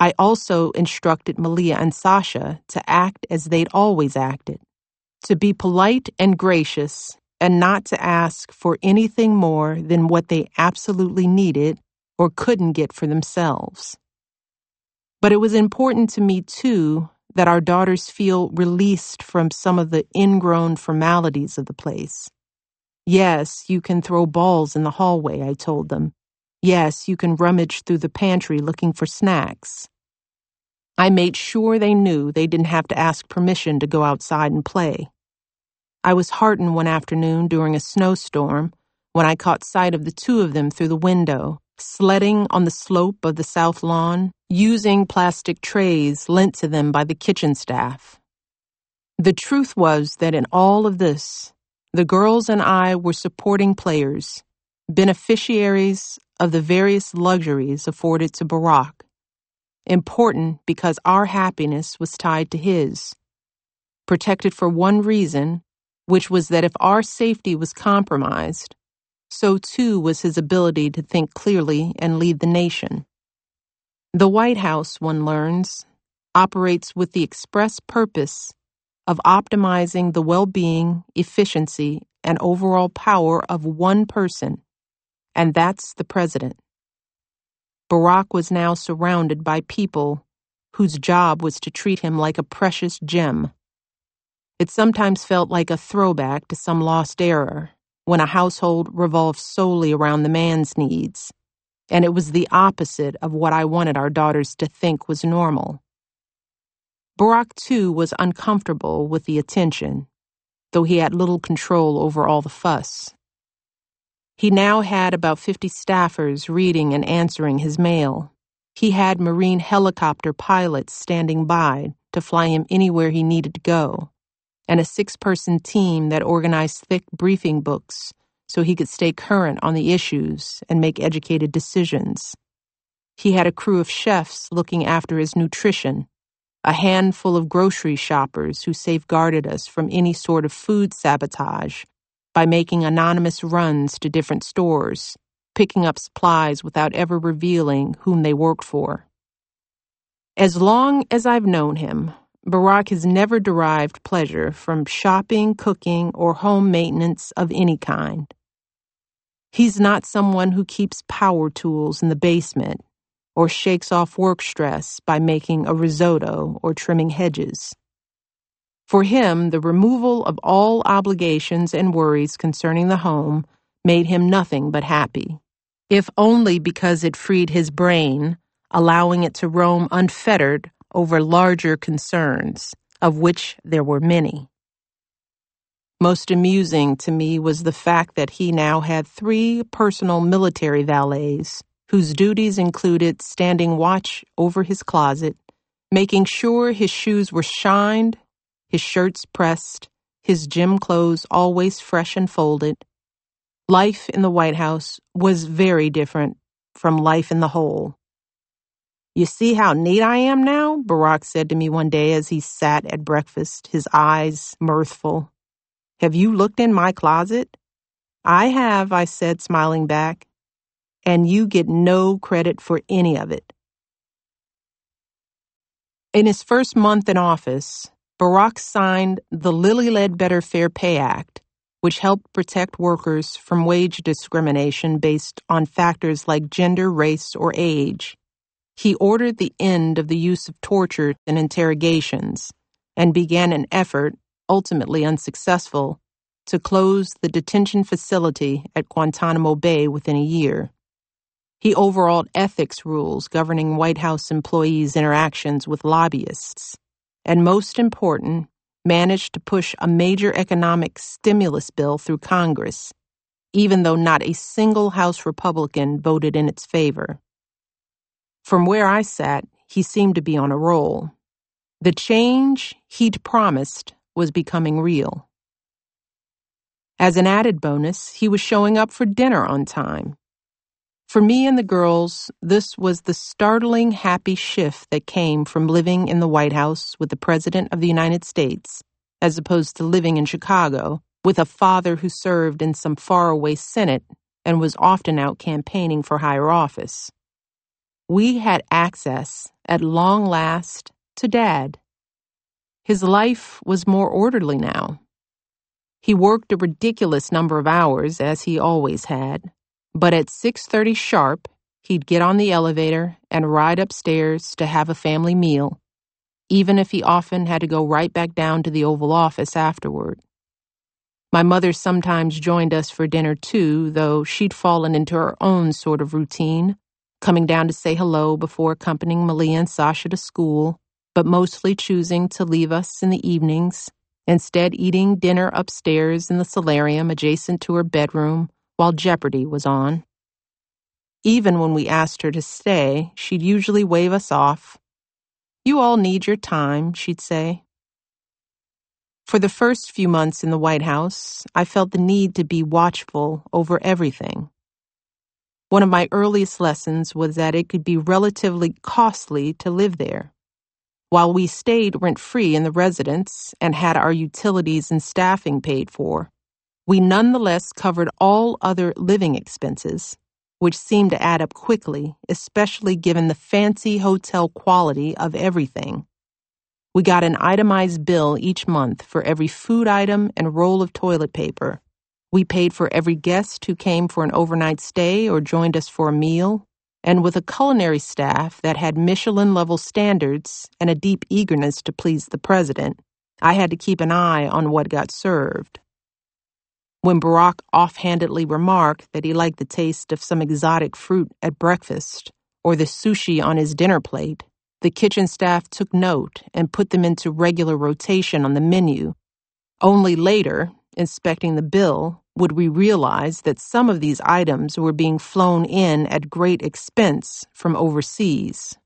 I also instructed Malia and Sasha to act as they'd always acted, to be polite and gracious and not to ask for anything more than what they absolutely needed or couldn't get for themselves. But it was important to me, too, that our daughters feel released from some of the ingrown formalities of the place. Yes, you can throw balls in the hallway, I told them. Yes, you can rummage through the pantry looking for snacks. I made sure they knew they didn't have to ask permission to go outside and play. I was heartened one afternoon during a snowstorm when I caught sight of the two of them through the window, sledding on the slope of the south lawn, using plastic trays lent to them by the kitchen staff. The truth was that in all of this, the girls and I were supporting players, beneficiaries of the various luxuries afforded to Barack. Important because our happiness was tied to his. Protected for one reason, which was that if our safety was compromised, so too was his ability to think clearly and lead the nation. The White House, one learns, operates with the express purpose of optimizing the well being, efficiency, and overall power of one person, and that's the president. Barack was now surrounded by people whose job was to treat him like a precious gem. It sometimes felt like a throwback to some lost era when a household revolved solely around the man's needs, and it was the opposite of what I wanted our daughters to think was normal. Barack, too, was uncomfortable with the attention, though he had little control over all the fuss. He now had about 50 staffers reading and answering his mail. He had Marine helicopter pilots standing by to fly him anywhere he needed to go, and a six person team that organized thick briefing books so he could stay current on the issues and make educated decisions. He had a crew of chefs looking after his nutrition a handful of grocery shoppers who safeguarded us from any sort of food sabotage by making anonymous runs to different stores, picking up supplies without ever revealing whom they worked for. As long as I've known him, Barack has never derived pleasure from shopping, cooking, or home maintenance of any kind. He's not someone who keeps power tools in the basement or shakes off work stress by making a risotto or trimming hedges. For him, the removal of all obligations and worries concerning the home made him nothing but happy, if only because it freed his brain, allowing it to roam unfettered over larger concerns, of which there were many. Most amusing to me was the fact that he now had three personal military valets whose duties included standing watch over his closet, making sure his shoes were shined, his shirts pressed, his gym clothes always fresh and folded. Life in the White House was very different from life in the hole. You see how neat I am now? Barack said to me one day as he sat at breakfast, his eyes mirthful. Have you looked in my closet? I have, I said, smiling back and you get no credit for any of it. In his first month in office, Barack signed the Lilly Ledbetter Fair Pay Act, which helped protect workers from wage discrimination based on factors like gender, race, or age. He ordered the end of the use of torture and interrogations and began an effort, ultimately unsuccessful, to close the detention facility at Guantanamo Bay within a year. He overhauled ethics rules governing White House employees' interactions with lobbyists. And most important, managed to push a major economic stimulus bill through Congress, even though not a single House Republican voted in its favor. From where I sat, he seemed to be on a roll. The change he'd promised was becoming real. As an added bonus, he was showing up for dinner on time for me and the girls, this was the startling happy shift that came from living in the White House with the President of the United States, as opposed to living in Chicago with a father who served in some faraway Senate and was often out campaigning for higher office. We had access, at long last, to Dad. His life was more orderly now. He worked a ridiculous number of hours, as he always had but at 6:30 sharp, he'd get on the elevator and ride upstairs to have a family meal, even if he often had to go right back down to the Oval Office afterward. My mother sometimes joined us for dinner too, though she'd fallen into her own sort of routine, coming down to say hello before accompanying Malia and Sasha to school, but mostly choosing to leave us in the evenings, instead eating dinner upstairs in the solarium adjacent to her bedroom while Jeopardy was on. Even when we asked her to stay, she'd usually wave us off. You all need your time, she'd say. For the first few months in the White House, I felt the need to be watchful over everything. One of my earliest lessons was that it could be relatively costly to live there. While we stayed rent free in the residence and had our utilities and staffing paid for, we nonetheless covered all other living expenses, which seemed to add up quickly, especially given the fancy hotel quality of everything. We got an itemized bill each month for every food item and roll of toilet paper. We paid for every guest who came for an overnight stay or joined us for a meal, and with a culinary staff that had Michelin level standards and a deep eagerness to please the president, I had to keep an eye on what got served. When Barack offhandedly remarked that he liked the taste of some exotic fruit at breakfast or the sushi on his dinner plate, the kitchen staff took note and put them into regular rotation on the menu. Only later, inspecting the bill, would we realize that some of these items were being flown in at great expense from overseas.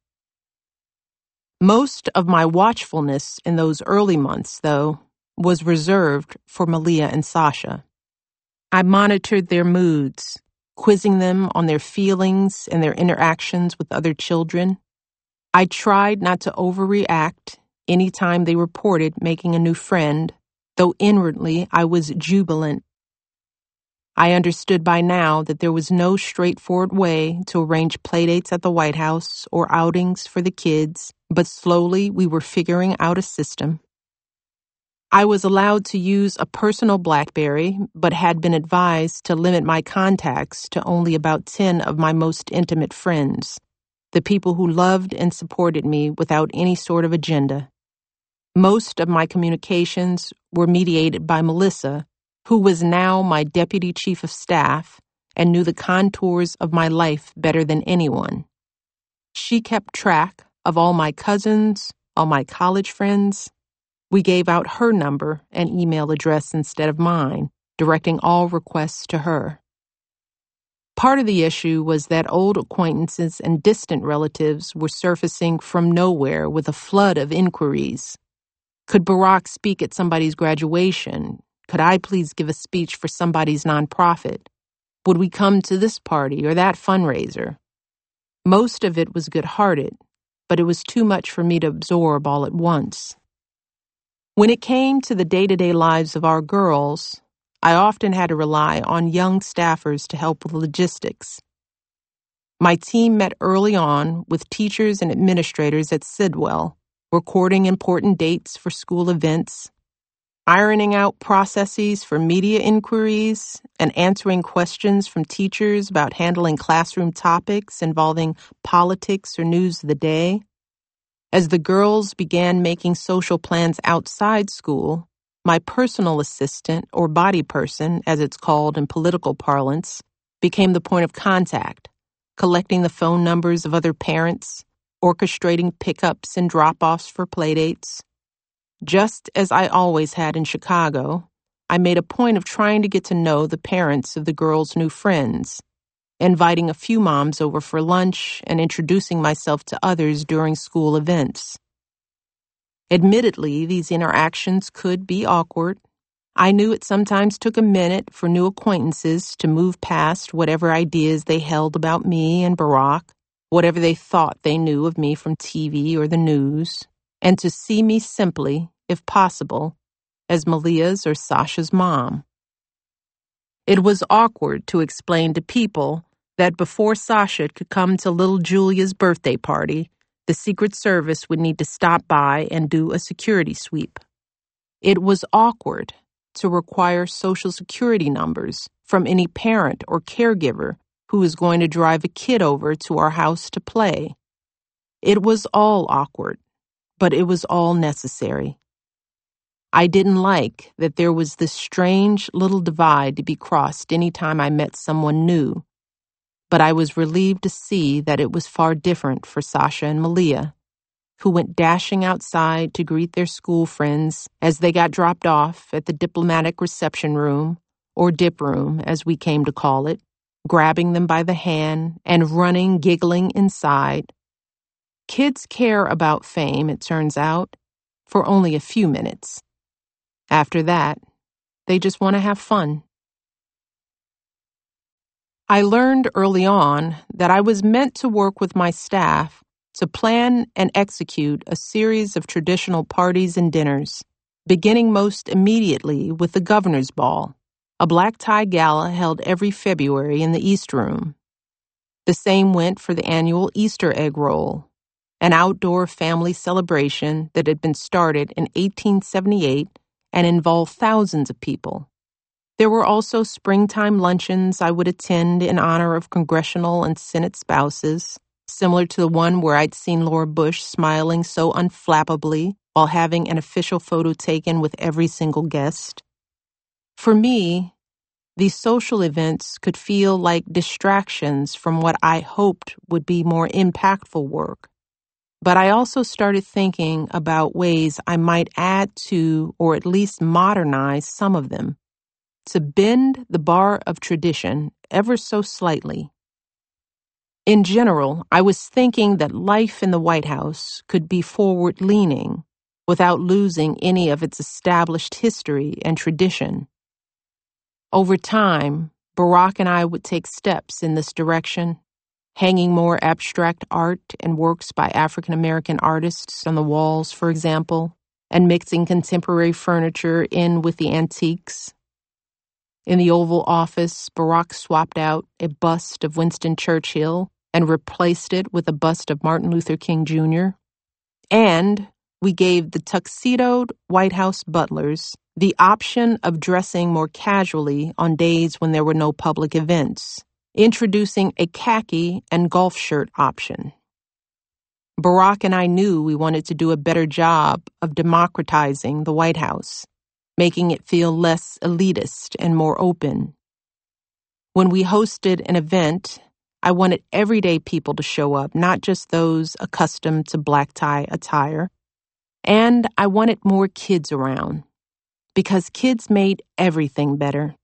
Most of my watchfulness in those early months, though, was reserved for Malia and Sasha. I monitored their moods, quizzing them on their feelings and their interactions with other children. I tried not to overreact any time they reported making a new friend, though inwardly I was jubilant. I understood by now that there was no straightforward way to arrange playdates at the White House or outings for the kids, but slowly we were figuring out a system. I was allowed to use a personal Blackberry, but had been advised to limit my contacts to only about 10 of my most intimate friends the people who loved and supported me without any sort of agenda. Most of my communications were mediated by Melissa, who was now my deputy chief of staff and knew the contours of my life better than anyone. She kept track of all my cousins, all my college friends. We gave out her number and email address instead of mine, directing all requests to her. Part of the issue was that old acquaintances and distant relatives were surfacing from nowhere with a flood of inquiries. Could Barack speak at somebody's graduation? Could I please give a speech for somebody's nonprofit? Would we come to this party or that fundraiser? Most of it was good hearted, but it was too much for me to absorb all at once. When it came to the day to day lives of our girls, I often had to rely on young staffers to help with logistics. My team met early on with teachers and administrators at Sidwell, recording important dates for school events, ironing out processes for media inquiries, and answering questions from teachers about handling classroom topics involving politics or news of the day. As the girls began making social plans outside school, my personal assistant, or body person, as it's called in political parlance, became the point of contact, collecting the phone numbers of other parents, orchestrating pickups and drop offs for playdates. Just as I always had in Chicago, I made a point of trying to get to know the parents of the girls' new friends, inviting a few moms over for lunch and introducing myself to others during school events. Admittedly, these interactions could be awkward. I knew it sometimes took a minute for new acquaintances to move past whatever ideas they held about me and Barack, whatever they thought they knew of me from TV or the news, and to see me simply, if possible, as Malia's or Sasha's mom. It was awkward to explain to people that before Sasha could come to little Julia's birthday party, the Secret Service would need to stop by and do a security sweep. It was awkward to require Social Security numbers from any parent or caregiver who was going to drive a kid over to our house to play. It was all awkward, but it was all necessary. I didn't like that there was this strange little divide to be crossed any time I met someone new but I was relieved to see that it was far different for Sasha and Malia, who went dashing outside to greet their school friends as they got dropped off at the diplomatic reception room, or dip room as we came to call it, grabbing them by the hand and running giggling inside. Kids care about fame, it turns out, for only a few minutes. After that, they just want to have fun. I learned early on that I was meant to work with my staff to plan and execute a series of traditional parties and dinners, beginning most immediately with the Governor's Ball, a black tie gala held every February in the East Room. The same went for the annual Easter egg roll, an outdoor family celebration that had been started in 1878 and involved thousands of people. There were also springtime luncheons I would attend in honor of congressional and Senate spouses, similar to the one where I'd seen Laura Bush smiling so unflappably while having an official photo taken with every single guest. For me, these social events could feel like distractions from what I hoped would be more impactful work. But I also started thinking about ways I might add to or at least modernize some of them to bend the bar of tradition ever so slightly. In general, I was thinking that life in the White House could be forward leaning without losing any of its established history and tradition. Over time, Barack and I would take steps in this direction, hanging more abstract art and works by African American artists on the walls, for example, and mixing contemporary furniture in with the antiques. In the Oval Office, Barack swapped out a bust of Winston Churchill and replaced it with a bust of Martin Luther King Jr. And we gave the tuxedoed White House butlers the option of dressing more casually on days when there were no public events, introducing a khaki and golf shirt option. Barack and I knew we wanted to do a better job of democratizing the White House, making it feel less elitist and more open. When we hosted an event, I wanted everyday people to show up, not just those accustomed to black tie attire. And I wanted more kids around because kids made everything better.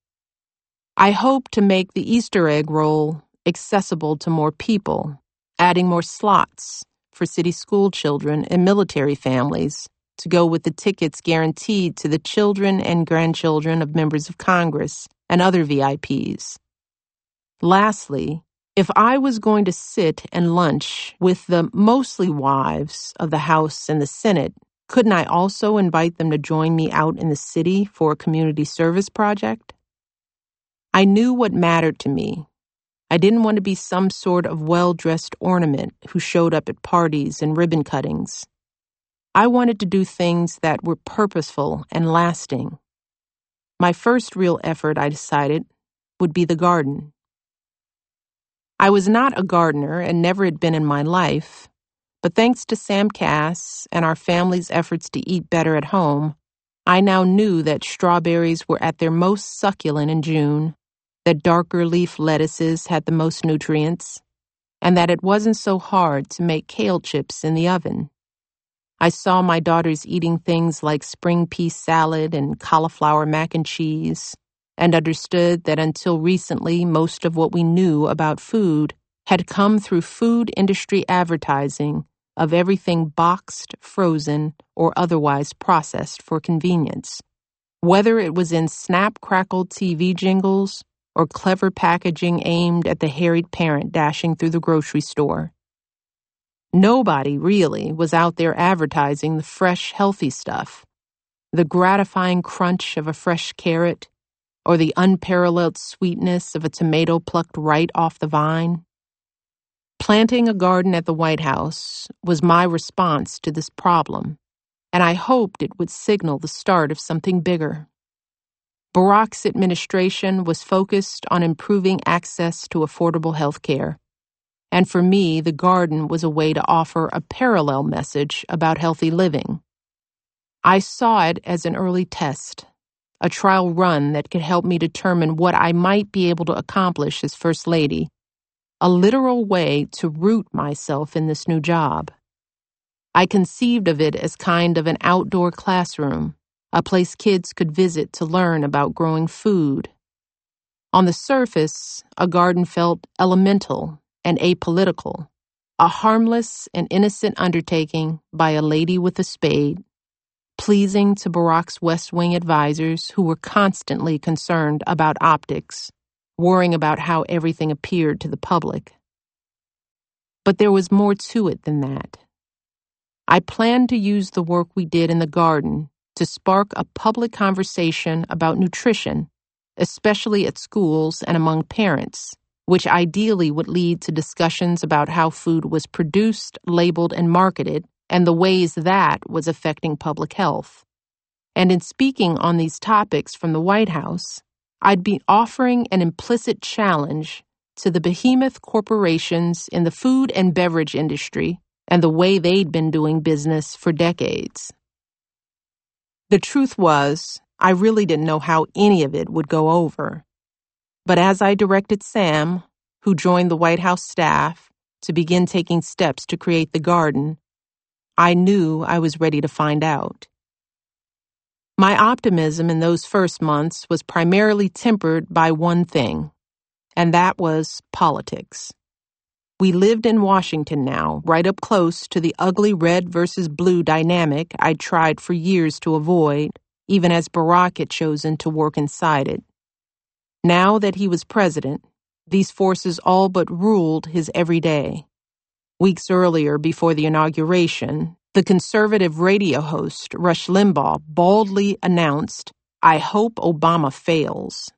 I hope to make the Easter egg roll accessible to more people, adding more slots for city school children and military families to go with the tickets guaranteed to the children and grandchildren of members of Congress and other VIPs. Lastly, if I was going to sit and lunch with the mostly wives of the House and the Senate couldn't I also invite them to join me out in the city for a community service project? I knew what mattered to me. I didn't want to be some sort of well dressed ornament who showed up at parties and ribbon cuttings. I wanted to do things that were purposeful and lasting. My first real effort, I decided, would be the garden. I was not a gardener and never had been in my life, but thanks to Sam Kass and our family's efforts to eat better at home, I now knew that strawberries were at their most succulent in June, that darker leaf lettuces had the most nutrients, and that it wasn't so hard to make kale chips in the oven. I saw my daughters eating things like spring pea salad and cauliflower mac and cheese, and understood that until recently most of what we knew about food had come through food industry advertising of everything boxed, frozen, or otherwise processed for convenience. Whether it was in snap crackled TV jingles or clever packaging aimed at the harried parent dashing through the grocery store. Nobody, really, was out there advertising the fresh, healthy stuff. The gratifying crunch of a fresh carrot, or the unparalleled sweetness of a tomato plucked right off the vine. Planting a garden at the White House was my response to this problem, and I hoped it would signal the start of something bigger. Barack's administration was focused on improving access to affordable health care. And for me, the garden was a way to offer a parallel message about healthy living. I saw it as an early test, a trial run that could help me determine what I might be able to accomplish as First Lady a literal way to root myself in this new job. I conceived of it as kind of an outdoor classroom, a place kids could visit to learn about growing food. On the surface, a garden felt elemental and apolitical, a harmless and innocent undertaking by a lady with a spade, pleasing to Barack's West Wing advisers who were constantly concerned about optics worrying about how everything appeared to the public. But there was more to it than that. I planned to use the work we did in the garden to spark a public conversation about nutrition, especially at schools and among parents, which ideally would lead to discussions about how food was produced, labeled, and marketed, and the ways that was affecting public health. And in speaking on these topics from the White House, I'd be offering an implicit challenge to the behemoth corporations in the food and beverage industry and the way they'd been doing business for decades. The truth was, I really didn't know how any of it would go over. But as I directed Sam, who joined the White House staff, to begin taking steps to create the garden, I knew I was ready to find out. My optimism in those first months was primarily tempered by one thing, and that was politics. We lived in Washington now, right up close to the ugly red versus blue dynamic I'd tried for years to avoid, even as Barack had chosen to work inside it. Now that he was president, these forces all but ruled his every day. Weeks earlier, before the inauguration, the conservative radio host Rush Limbaugh baldly announced, I hope Obama fails.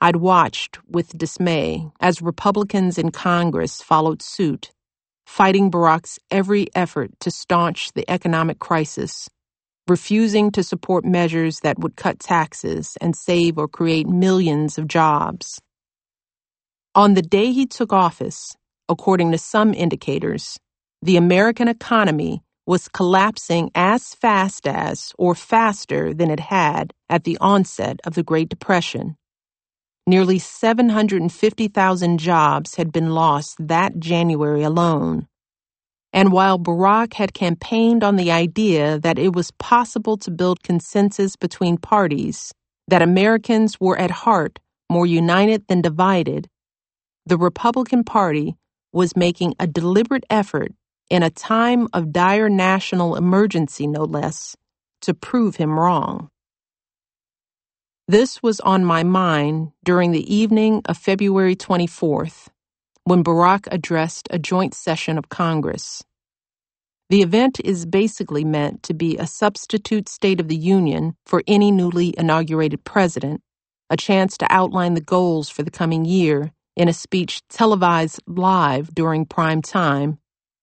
I'd watched with dismay as Republicans in Congress followed suit, fighting Barack's every effort to staunch the economic crisis, refusing to support measures that would cut taxes and save or create millions of jobs. On the day he took office, according to some indicators, the American economy was collapsing as fast as or faster than it had at the onset of the Great Depression. Nearly 750,000 jobs had been lost that January alone. And while Barack had campaigned on the idea that it was possible to build consensus between parties, that Americans were at heart more united than divided, the Republican Party was making a deliberate effort in a time of dire national emergency, no less, to prove him wrong. This was on my mind during the evening of February 24th, when Barack addressed a joint session of Congress. The event is basically meant to be a substitute State of the Union for any newly inaugurated president, a chance to outline the goals for the coming year in a speech televised live during prime time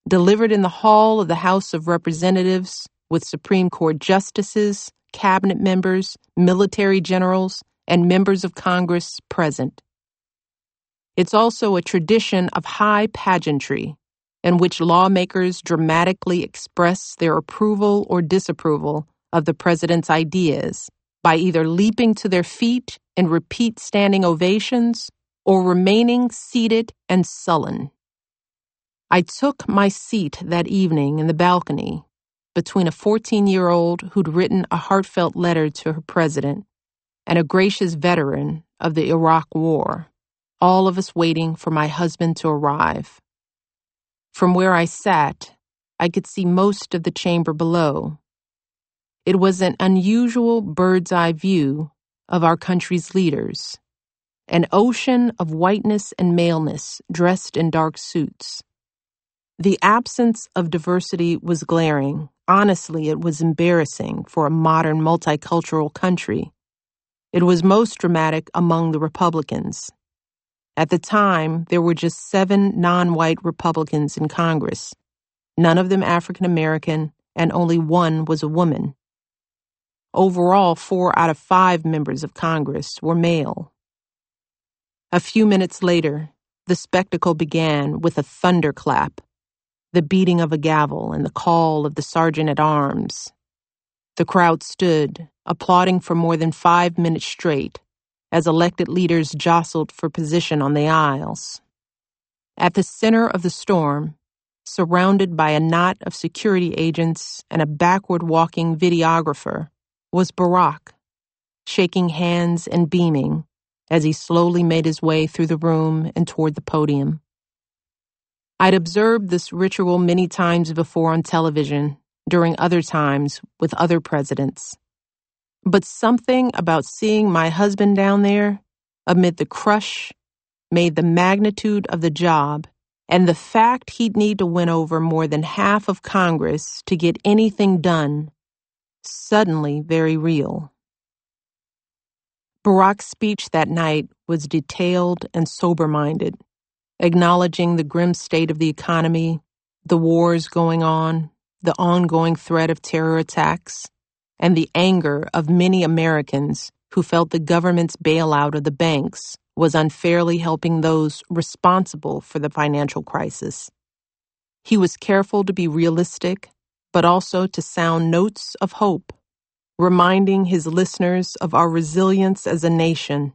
delivered in the hall of the House of Representatives with Supreme Court justices, cabinet members, military generals, and members of Congress present. It's also a tradition of high pageantry in which lawmakers dramatically express their approval or disapproval of the president's ideas by either leaping to their feet and repeat standing ovations or remaining seated and sullen. I took my seat that evening in the balcony between a 14 year old who'd written a heartfelt letter to her president and a gracious veteran of the Iraq War, all of us waiting for my husband to arrive. From where I sat, I could see most of the chamber below. It was an unusual bird's eye view of our country's leaders, an ocean of whiteness and maleness dressed in dark suits. The absence of diversity was glaring. Honestly, it was embarrassing for a modern multicultural country. It was most dramatic among the Republicans. At the time, there were just seven non white Republicans in Congress, none of them African American, and only one was a woman. Overall, four out of five members of Congress were male. A few minutes later, the spectacle began with a thunderclap the beating of a gavel and the call of the sergeant at arms. The crowd stood, applauding for more than five minutes straight, as elected leaders jostled for position on the aisles. At the center of the storm, surrounded by a knot of security agents and a backward walking videographer, was Barack, shaking hands and beaming as he slowly made his way through the room and toward the podium. I'd observed this ritual many times before on television, during other times with other presidents. But something about seeing my husband down there amid the crush made the magnitude of the job and the fact he'd need to win over more than half of Congress to get anything done suddenly very real. Barack's speech that night was detailed and sober minded, acknowledging the grim state of the economy, the wars going on, the ongoing threat of terror attacks, and the anger of many Americans who felt the government's bailout of the banks was unfairly helping those responsible for the financial crisis. He was careful to be realistic, but also to sound notes of hope, reminding his listeners of our resilience as a nation,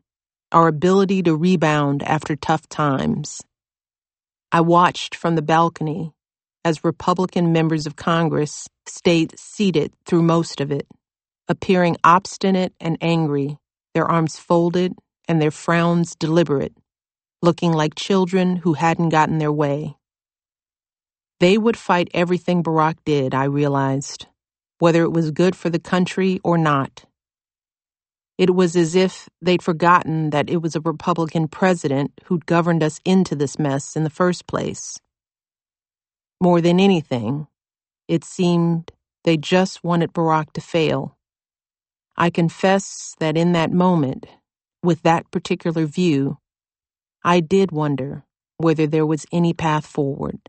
our ability to rebound after tough times. I watched from the balcony as Republican members of Congress stayed seated through most of it, appearing obstinate and angry, their arms folded and their frowns deliberate, looking like children who hadn't gotten their way. They would fight everything Barack did, I realized, whether it was good for the country or not. It was as if they'd forgotten that it was a Republican president who'd governed us into this mess in the first place. More than anything, it seemed they just wanted Barack to fail. I confess that in that moment, with that particular view, I did wonder whether there was any path forward.